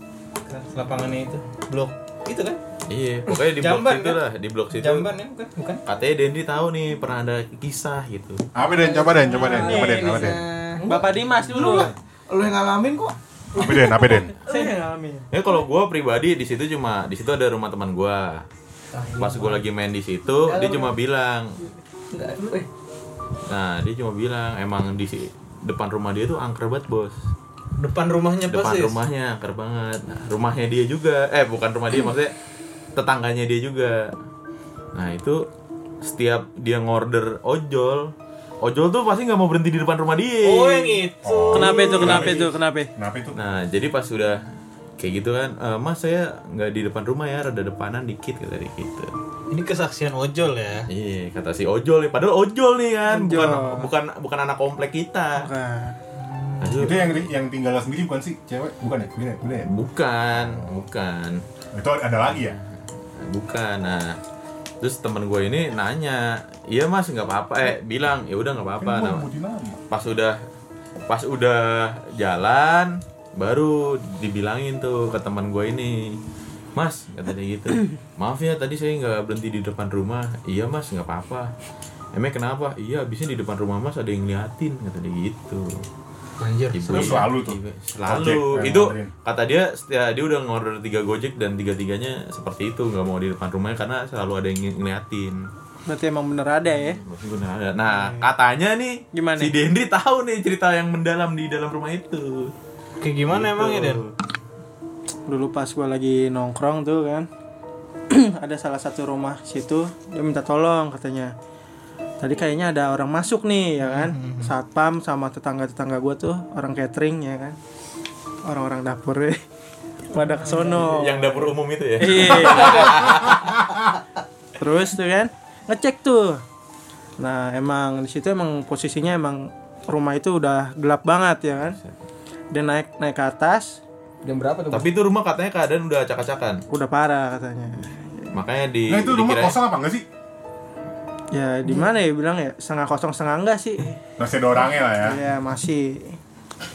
Lapangannya itu blok itu kan? Iya, pokoknya di blog Jamban, situ kan? lah, di blog situ. Jamban ya bukan? Bukan? Katanya Dendri tahu nih pernah ada kisah gitu. apa den coba den coba den coba den apa den Bapak Dimas dulu. Lu yang ngalamin kok. apa den apa den Saya yang ngalamin. Ya kalau gua pribadi di situ cuma di situ ada rumah teman gua. Pas gua lagi main di situ, dia cuma bilang, nah dia cuma bilang emang di si- depan rumah dia tuh angker banget bos. Depan rumahnya Depan persis. rumahnya angker banget. Nah, rumahnya dia juga, eh bukan rumah dia maksudnya tetangganya dia juga. Nah itu setiap dia ngorder ojol, ojol tuh pasti nggak mau berhenti di depan rumah dia. Oh yang itu. Kenapa itu? Kenapa itu? Kenapa? kenapa itu Nah, jadi pas sudah kayak gitu kan, "Eh, Mas saya nggak di depan rumah ya, rada depanan dikit kata dia gitu. Ini kesaksian ojol ya. Iya, kata si ojol nih, padahal ojol nih kan, bukan bukan bukan anak komplek kita. Aduh, itu yang yang tinggal sendiri bukan sih? Cewek? Bukan ya? Bukan ya bukan ya? Bukan, bukan, itu ada lagi ya? Bukan. Nah, terus temen gue ini nanya, iya mas nggak apa-apa, eh bilang ya udah nggak apa-apa. Nah, pas udah pas udah jalan baru dibilangin tuh ke teman gue ini mas kata dia gitu maaf ya tadi saya nggak berhenti di depan rumah iya mas nggak apa-apa emang kenapa iya abisnya di depan rumah mas ada yang ngeliatin kata dia gitu Anjir. Ibu Terus selalu tuh? Selalu Gojek itu kata dia setia dia udah ngorder tiga gojek dan tiga tiganya seperti itu nggak mau di depan rumahnya karena selalu ada yang ngeliatin Berarti emang bener ada ya. Masih bener ada. Nah, katanya nih Gimana? si Dendri tahu nih cerita yang mendalam di dalam rumah itu. Kayak gimana emang ya, Den? Dulu pas gue lagi nongkrong tuh kan. ada salah satu rumah situ dia minta tolong katanya. Tadi kayaknya ada orang masuk nih ya kan. Satpam sama tetangga-tetangga gue tuh orang catering ya kan. Orang-orang dapur ya. Pada kesono. Yang dapur umum itu ya. Iya. Terus tuh kan ngecek tuh. Nah emang di situ emang posisinya emang rumah itu udah gelap banget ya kan. Dia naik naik ke atas, Jam berapa tuh? Tapi itu rumah katanya keadaan udah acak-acakan. udah parah katanya. Makanya di Nah itu rumah kosong apa enggak sih? Ya di mana ya bilang ya setengah kosong setengah enggak sih? Masih ada orangnya lah ya. Ya masih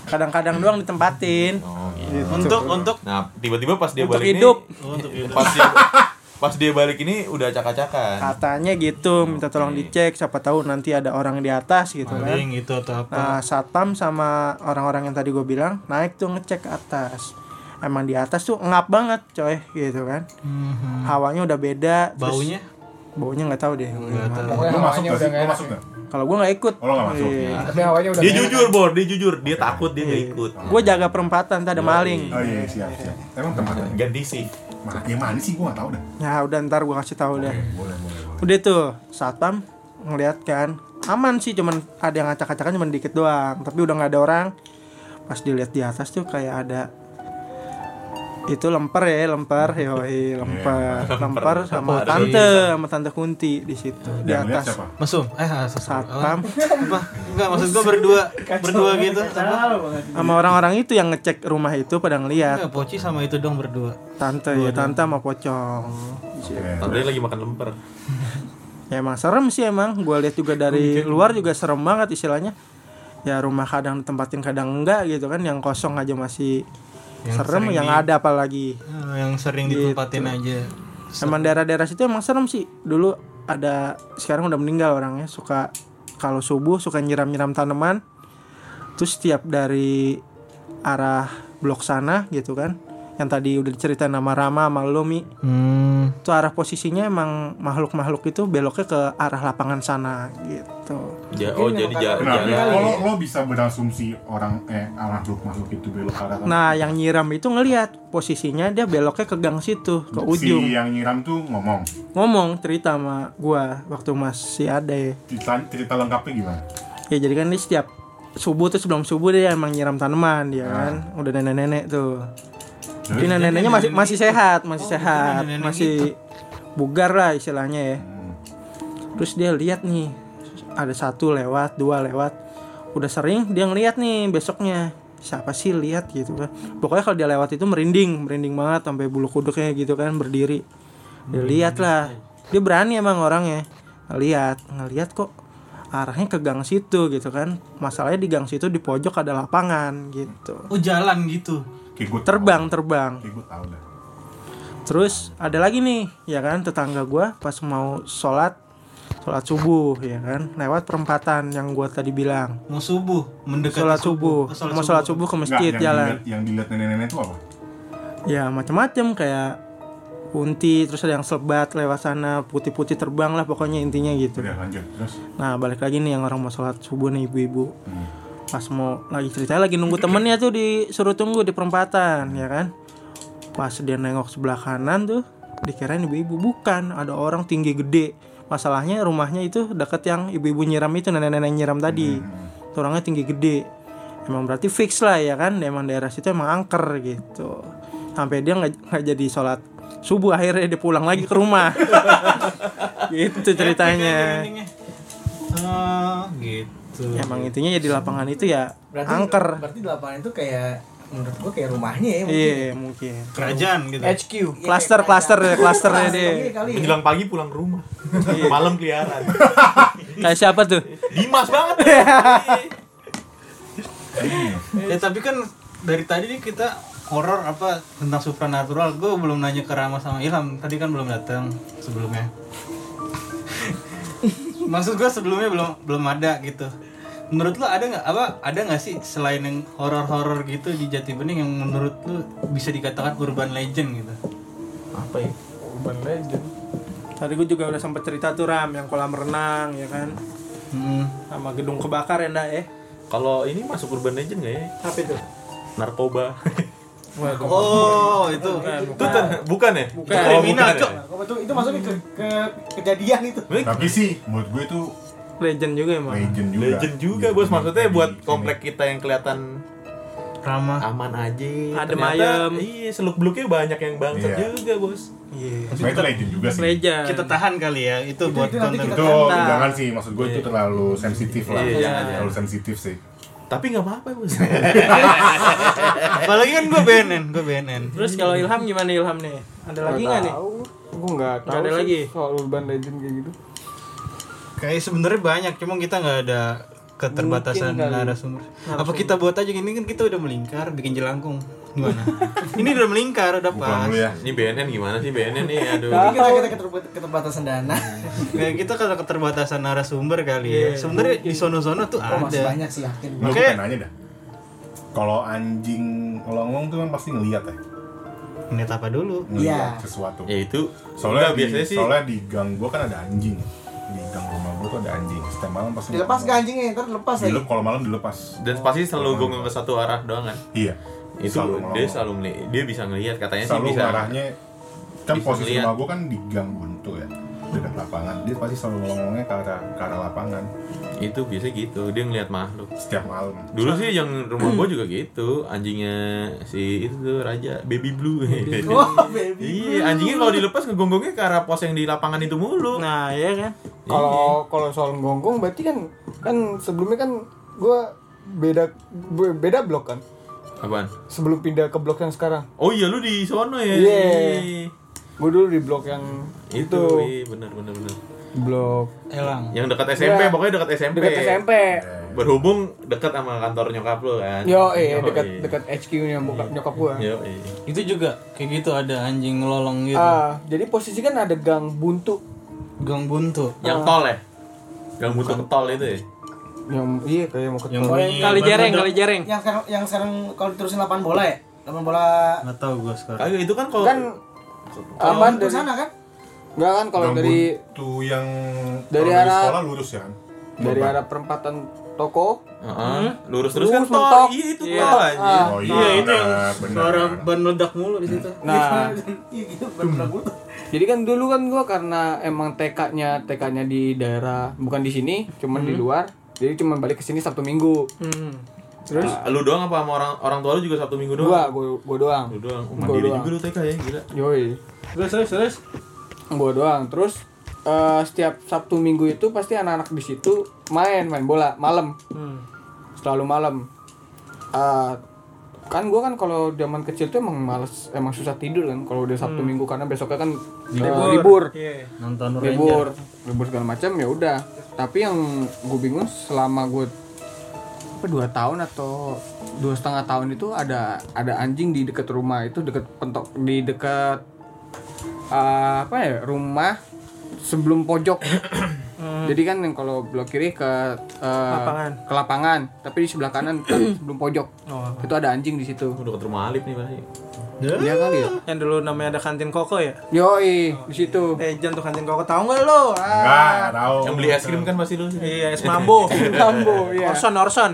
kadang-kadang doang ditempatin. Oh, iya. Untuk untuk Nah, tiba-tiba pas dia Untuk balik hidup. ini untuk hidup. pas dia pas dia balik ini udah acak-acakan. Katanya gitu, minta tolong dicek siapa tahu nanti ada orang di atas gitu kan. Maling gitu atau apa. Nah, satpam sama orang-orang yang tadi gue bilang naik tuh ngecek ke atas. Emang di atas tuh ngap banget, coy, gitu kan. Mhm. Hawanya udah beda. terus Baunya? Baunya nggak tahu deh. Lu masuk gak gak? Kalau gue nggak ikut. Oh, lo nggak masuk? Iya. Tapi hawanya udah Dia jujur, Bor, dia jujur. Dia takut dia nggak ikut. Gue jaga perempatan, tadi ada maling. Oh iya siap siap. Emang tempatnya? Ganti sih. Mana yang mana sih gua nggak tahu dah. Ya udah ntar gue kasih tahu deh. Boleh boleh boleh. Udah tuh satpam ngeliat kan aman sih cuman ada yang acak-acakan cuman dikit doang tapi udah nggak ada orang pas dilihat di atas tuh kayak ada itu lemper ya lemper yoi lemper lemper sama Lemper. tante sama tante kunti di situ di atas siapa? Mesum. Eh, ah, sesat. satpam Apa? Enggak, maksud gua berdua, berdua gitu. Sama orang-orang itu yang ngecek rumah itu pada ngeliat Enggak, Poci sama itu dong berdua. tante ya tante sama pocong. Tadi lagi makan lemper. ya emang serem sih emang gue lihat juga dari luar juga serem banget istilahnya ya rumah kadang tempatin kadang enggak gitu kan yang kosong aja masih Yang serem yang di- ada apalagi. Ah, yang sering Gitu. ditempatin aja. emang daerah-daerah situ emang serem sih. Dulu ada sekarang udah meninggal orangnya. Suka kalau subuh suka nyiram-nyiram tanaman. Terus setiap dari arah blok sana gitu kan yang tadi udah diceritain nama Rama sama Lumi Hmm. itu arah posisinya emang makhluk-makhluk itu beloknya ke arah lapangan sana gitu Ja, oh jadi ja, Kenapa? jalan. Kalau lo bisa berasumsi orang eh makhluk makhluk itu belok ke arah. Nah, yang nyiram itu ngelihat posisinya dia beloknya ke gang situ, ke ujung. Si yang nyiram tuh ngomong. Ngomong cerita sama gua waktu masih ada ya. Cerita, cerita lengkapnya gimana? Ya jadi kan dia setiap subuh tuh sebelum subuh dia emang nyiram tanaman dia kan. Udah nenek-nenek tuh. Tapi nenek-neneknya masih masih sehat, masih sehat, nenek-nenek masih bugar lah istilahnya ya. Hmm. Terus dia lihat nih ada satu lewat, dua lewat. Udah sering dia ngeliat nih besoknya siapa sih lihat gitu kan. Pokoknya kalau dia lewat itu merinding, merinding banget sampai bulu kuduknya gitu kan berdiri. Dia lihat lah. Dia berani emang orangnya. Ngeliat, ngeliat kok arahnya ke gang situ gitu kan. Masalahnya di gang situ di pojok ada lapangan gitu. Oh, jalan gitu. Kayak gue Terbang, terbang. Kayak gue tau dah. Terus ada lagi nih, ya kan tetangga gua pas mau sholat sholat subuh ya kan lewat perempatan yang gua tadi bilang Mau subuh, mendekati sholat subuh, Oh, mau sholat subuh ke Nggak, masjid yang jalan Dilihat, yang dilihat nenek-nenek itu apa? ya macam-macam kayak kunti terus ada yang selebat lewat sana putih-putih terbang lah pokoknya intinya gitu Udah lanjut terus. nah balik lagi nih yang orang mau sholat subuh nih ibu-ibu Hmm. Pas mau lagi cerita lagi nunggu temennya tuh disuruh tunggu di perempatan ya kan pas dia nengok sebelah kanan tuh dikirain ibu-ibu bukan ada orang tinggi gede masalahnya rumahnya itu deket yang ibu-ibu nyiram itu nenek-nenek nyiram tadi Tuh orangnya tinggi gede emang berarti fix lah ya kan emang daerah situ emang angker gitu sampai dia nggak jadi sholat subuh akhirnya dia pulang lagi ke rumah gitu ceritanya Oh, gitu. Emang intinya ya di lapangan itu ya Berarti angker Berarti di lapangan itu kayak menurut gua kayak rumahnya ya mungkin. iya mungkin Kerajaan gitu. HQ. Iya, Cluster, kayak cluster ya, clusternya iya kali ya. Menjelang pagi pulang ke rumah. Malam keliaran. kayak siapa tuh Dimas banget. Ya tapi kan dari tadi nih kita horor apa tentang supranatural. Gue belum nanya ke Rama sama Ilham. Tadi kan belum datang sebelumnya. Maksud gue sebelumnya belum belum ada gitu. Menurut lo ada nggak apa ada nggak sih selain yang horor-horor gitu di Jati Bening yang menurut lo bisa dikatakan urban legend gitu? apa ya urban legend tadi gue juga udah sempat cerita tuh ram yang kolam renang ya kan Hmm. sama gedung kebakar ya ndak ya Kalau ini masuk urban legend nggak ya? apa itu Narkoba. Waduh. Oh, itu itu kan bukan ya? Bukan. Oh, Kriminal, bukan Cok. ya? itu itu masuknya ke, ke kejadian itu Tapi sih menurut gue itu legend juga emang legend juga. Legend juga Gitu, bos maksudnya buat komplek kita yang kelihatan Rama. aman aja. Adem ayem. Iya, seluk beluknya banyak yang bangsat Iya. juga bos. iya Sebenarnya itu legend juga sih. legend Kita tahan kali ya itu, buat itu nanti konten. kita Itu jangan sih maksud gue itu terlalu sensitif lah. Iya, jangan, terlalu sensitif sih. Tapi nggak apa-apa bos. Apalagi kan gue BNN, gue BNN. terus kalau Ilham gimana Ilham nih ada lagi nggak nih gue nggak tahu ada sih lagi? soal urban legend kayak gitu Kayak sebenarnya banyak, cuma kita nggak ada keterbatasan narasumber. Apa kita buat aja gini kan kita udah melingkar, bikin jelangkung. Gimana? Ini udah melingkar, udah Pulang pas. ya. Ini BNN gimana sih BNN nih? Aduh. Mungkin kita kita keterbat- keterbatasan dana Kayak kita kalau keterbatasan narasumber kali ya. Sebenarnya di sono-sono tuh oh masih ada. banyak sih yakin Oke. nanya dah. Kalau anjing ngelongong tuh kan pasti ngeliat ya. Ngeliat apa dulu? Ngeliat Iya. sesuatu. Ya itu Soalnya enggak, di, biasanya sih soalnya di gang gue kan ada anjing. Di gang rumah gue tuh ada anjing. Setiap malam pasti dilepas ke anjingnya ntar lepas lagi Dilep, kalau malam dilepas. dan pasti selalu gonggong ke satu arah doang kan. Iya. Itu Selalu dia ngelongong. selalu meli- dia bisa ngelihat katanya selalu sih bisa. arahnya kan bisa posisi ngeliat. rumah gue kan di gang buntu ya dekat lapangan dia pasti selalu ngelongongnya ke arah ke arah lapangan Itu biasa gitu, dia ngelihat makhluk. setiap malam Dulu sih yang rumah gua juga gitu, anjingnya si itu tuh raja baby blue. oh baby iya, anjingnya kalau dilepas ngegonggongnya ke arah pos yang di lapangan itu mulu. nah ya kan kalau kalau soal gonggong berarti kan kan sebelumnya kan gue beda be- beda blok kan Apaan? sebelum pindah ke blok yang sekarang Oh iya lu di sono ya. Iya. Gue dulu di blok yang Itu, itu iya benar benar benar. blok Elang. Yang dekat SMP, Iya. pokoknya dekat SMP. dekat SMP Berhubung dekat sama kantor nyokap lu kan. yo eh Oh, dekat iya. dekat HQ-nya bokap nyokap gue Yo, iya. Itu juga kayak gitu ada anjing ngelolong gitu. ah jadi posisi kan ada gang buntu Gang buntu. Yang tol ya? Yang butuh ke tol itu ya? yang iya kayak mau ke Yang tol. bunyi kali ban jereng kali jereng yang sekarang yang sekarang kalau diterusin lapangan bola ya lapangan bola Nggak tahu gue sekarang. Kagak itu kan kalau kan aman dari sana kan Enggak kan kalau dari buntu yang dari arah- sekolah lurus ya kan dari arah perempatan toko Heeh. lurus terus kan Lurus, tol. mentok. Iya itu Iya. tol aja. Oh iya, Iya itu benar. suara ban meledak mulu di situ. nah iya gitu jadi kan dulu kan gua karena emang TK-nya TK-nya di daerah bukan di sini cuman di luar jadi cuma balik ke sini Sabtu Minggu hmm. Terus? Lu doang apa sama orang orang tua lu juga Sabtu Minggu doang? gua gua, gua doang. Lu doang. Oh, Gua mandiri doang. juga lu TK ya, gila. yoi. Terus terus terus? Gua doang. Terus eh, setiap Sabtu Minggu itu pasti anak-anak di situ main main bola malam. Hmm. selalu malam. Eh, kan gua kan kalau zaman kecil tuh emang males emang susah tidur kan kalau udah Sabtu Minggu. Karena besoknya kan eh, libur. iya. Nonton Ranger. libur. Libur segala macam ya udah. Tapi yang gue bingung selama gue apa dua tahun atau dua setengah tahun itu ada ada anjing di dekat rumah. Itu dekat pentok di dekat eh, apa ya rumah sebelum pojok. Jadi kan yang kalau belok kiri ke eh, Lapangan. ke lapangan tapi di sebelah kanan kan sebelum pojok. Oh. itu ada anjing di situ. Udah ke rumah Alif nih pasti. Iya kali ya. Yang dulu namanya ada kantin koko ya? Yoi di situ. Legend tuh kantin koko. Tahu nggak lo enggak ah. enggak tahu. Yang beli es krim kan pasti lu. iya es mambo. Lambo ya Orson Orson.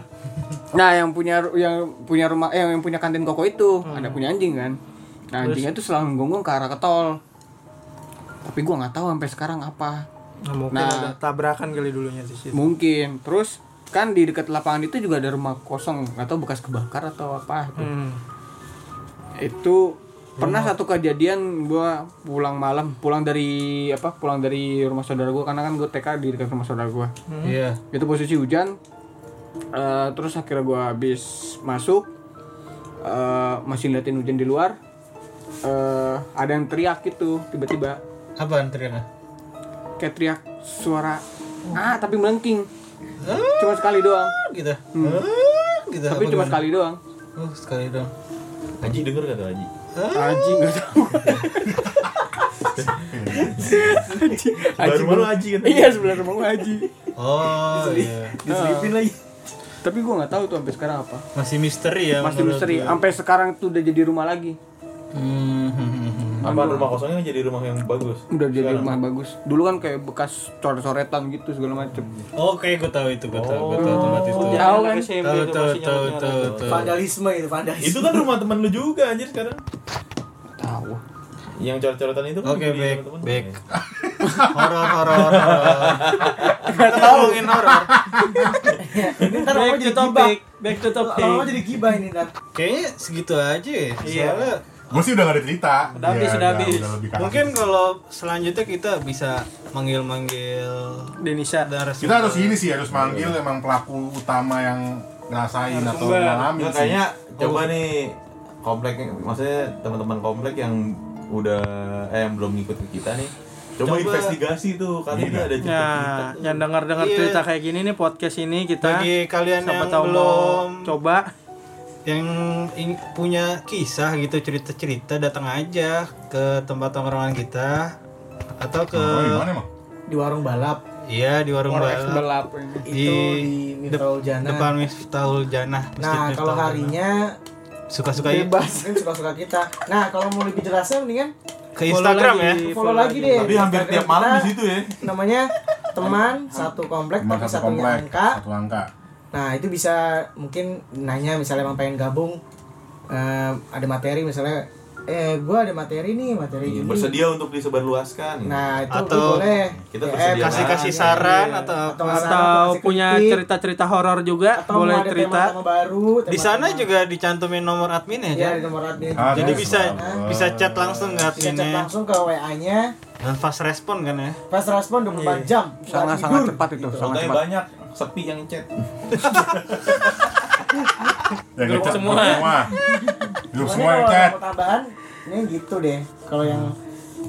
Nah, yang punya yang punya rumah eh yang punya kantin koko itu ada punya anjing kan. Nah, anjingnya tuh selalu gonggong ke arah ke tol. Tapi gua nggak tahu sampai sekarang apa. nah, mungkin Nah. ada tabrakan kali dulunya di situ Mungkin. Terus kan di dekat lapangan itu juga ada rumah kosong, nggak tahu bekas kebakar atau apa. hmm. Itu pernah satu kejadian gua pulang malam, pulang dari apa? Pulang dari rumah saudara gua karena kan gua TK di dekat rumah saudara gua. Iya. itu posisi hujan Eh, terus akhirnya gua habis masuk eh, masih ngeliatin hujan di luar eh ada yang teriak gitu tiba-tiba Apaan teriaknya? kayak teriak suara ah tapi melengking cuma sekali doang Gitu. Hmm. Ah, gitu. tapi apa cuma gimana? sekali doang Oh, sekali dong. Haji denger gak tuh Haji? Haji nggak tahu. Sebelah rumah lu Haji kan? Iya sebelah rumah Haji. Oh, iya. Diselipin lagi. Tapi gua nggak tahu tuh sampai sekarang apa. Masih misteri ya. Masih misteri. gue. Sampai sekarang tuh udah jadi rumah lagi. Hmm, hmm, hmm, hmm. Apa rumah kosongnya jadi rumah yang bagus? Udah jadi rumah bagus. Dulu kan kayak bekas coret-coretan gitu segala macem. Oke, gue tahu itu, gue tahu, gue tahu tempat itu. Tahu Tahu kan? Tahu, itu tahu, tahu, tahu. Vandalisme itu vandalisme. Itu kan rumah teman lu juga anjir sekarang. Tahu. Yang coret-coretan itu kan Oke, teman-teman. baik. Horor, horor, horor. Ngomongin horor. Ini ntar Back to jadi gibah. topic, back to topic. Lama jadi gibah ini ntar. Kayaknya segitu aja ya. Iya. Soalnya Gue sih udah gak ada cerita. Udah habis, Iya, udah habis. mungkin kalau selanjutnya kita bisa manggil-manggil Denisa. narasumber. kita harus ini sih harus manggil emang pelaku utama yang ngerasain atau ngalamin sih. kayaknya coba nih komplek maksudnya teman-teman komplek yang udah eh yang belum ngikut ke kita nih coba, Coba. investigasi tuh kali ini Iya. ada cerita Nah, yang dengar-dengar Iya. cerita kayak gini nih podcast ini kita bagi kalian yang tahu belum coba yang punya kisah gitu cerita-cerita datang aja ke tempat tongkrongan kita atau ke Oh, emang? Di warung balap. iya di warung Orang balap belap ini. Itu di, di Miftahul Jannah. depan Miftahul Janah Masjid Nah, kalau harinya suka-suka ya bebas suka-suka kita. Nah, kalau mau lebih jelasnya mendingan ke Follow Instagram lagi. ya follow follow lagi lagi. deh. tapi hampir Instagram tiap malam di situ ya Namanya teman satu komplek tapi satu komplek, angka. satu angka. Nah, itu bisa mungkin nanya misalnya emang pengen gabung eh, ada materi misalnya eh gua ada materi nih, materi Iya, ini. bersedia untuk disebarluaskan. Nah, itu Atau boleh. kita DM, bersedia kasih-kasih iya. saran atau atau, saran, atau kasih punya kritik, cerita-cerita horor juga atau boleh ada cerita. tema-tema baru di sana tema-tema- juga dicantumin nomor adminnya ya ya di nomor admin. Ah, jadi Ada, bisa sama. bisa chat langsung ke bisa chat adminnya. langsung ke WA-nya dan fast respon kan ya? Fast respon 24 jam. Nggak Sangat sangat tidur. cepat itu, sangat cepat. banyak sepi yang chat Grup semua. semua. Grup semua chat. mau tambahan ini gitu deh kalau yang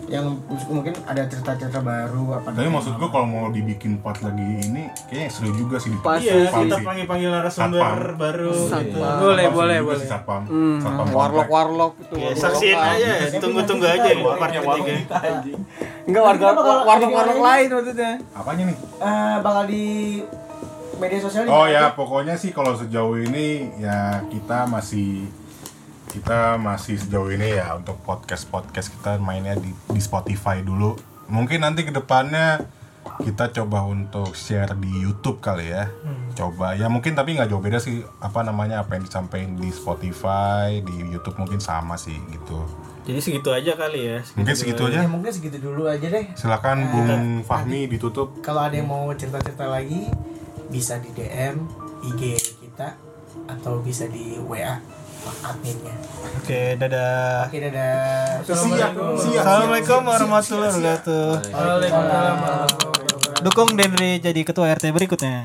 yang mungkin ada cerita-cerita baru apa Tapi maksud gue kalau mau dibikin part lagi ini kayaknya seru juga sih Pas iya kita panggil panggil narasumber baru Satpam. Boleh, boleh, boleh. Satpam. Hmm, Satpam warlock warlock itu. ya warlock saksiin aja Tapi tunggu-tunggu nanti aja ya boleh part yang warung ketiga kita anjing Enggak warga warlock warlock lain maksudnya. Apanya nih? Eh, bakal di media sosial Oh di- ya, pokoknya sih kalau sejauh ini ya kita masih kita masih sejauh ini ya untuk podcast podcast kita mainnya di, di Spotify dulu. Mungkin nanti ke depannya kita coba untuk share di YouTube kali ya. Coba ya mungkin tapi nggak jauh beda sih apa namanya apa yang disampaikan di Spotify di YouTube mungkin sama sih gitu. jadi segitu aja kali ya Mungkin segitu Ya, aja. mungkin segitu dulu aja deh Silakan Bung Fahmi ditutup. kalau ada yang mau cerita-cerita lagi bisa di DM IG kita atau bisa di WA adminnya. Oke dadah. Oke dadah. Siap, siap. Assalamualaikum warahmatullahi wabarakatuh. Waalaikumsalam. dukung Denri jadi ketua RT berikutnya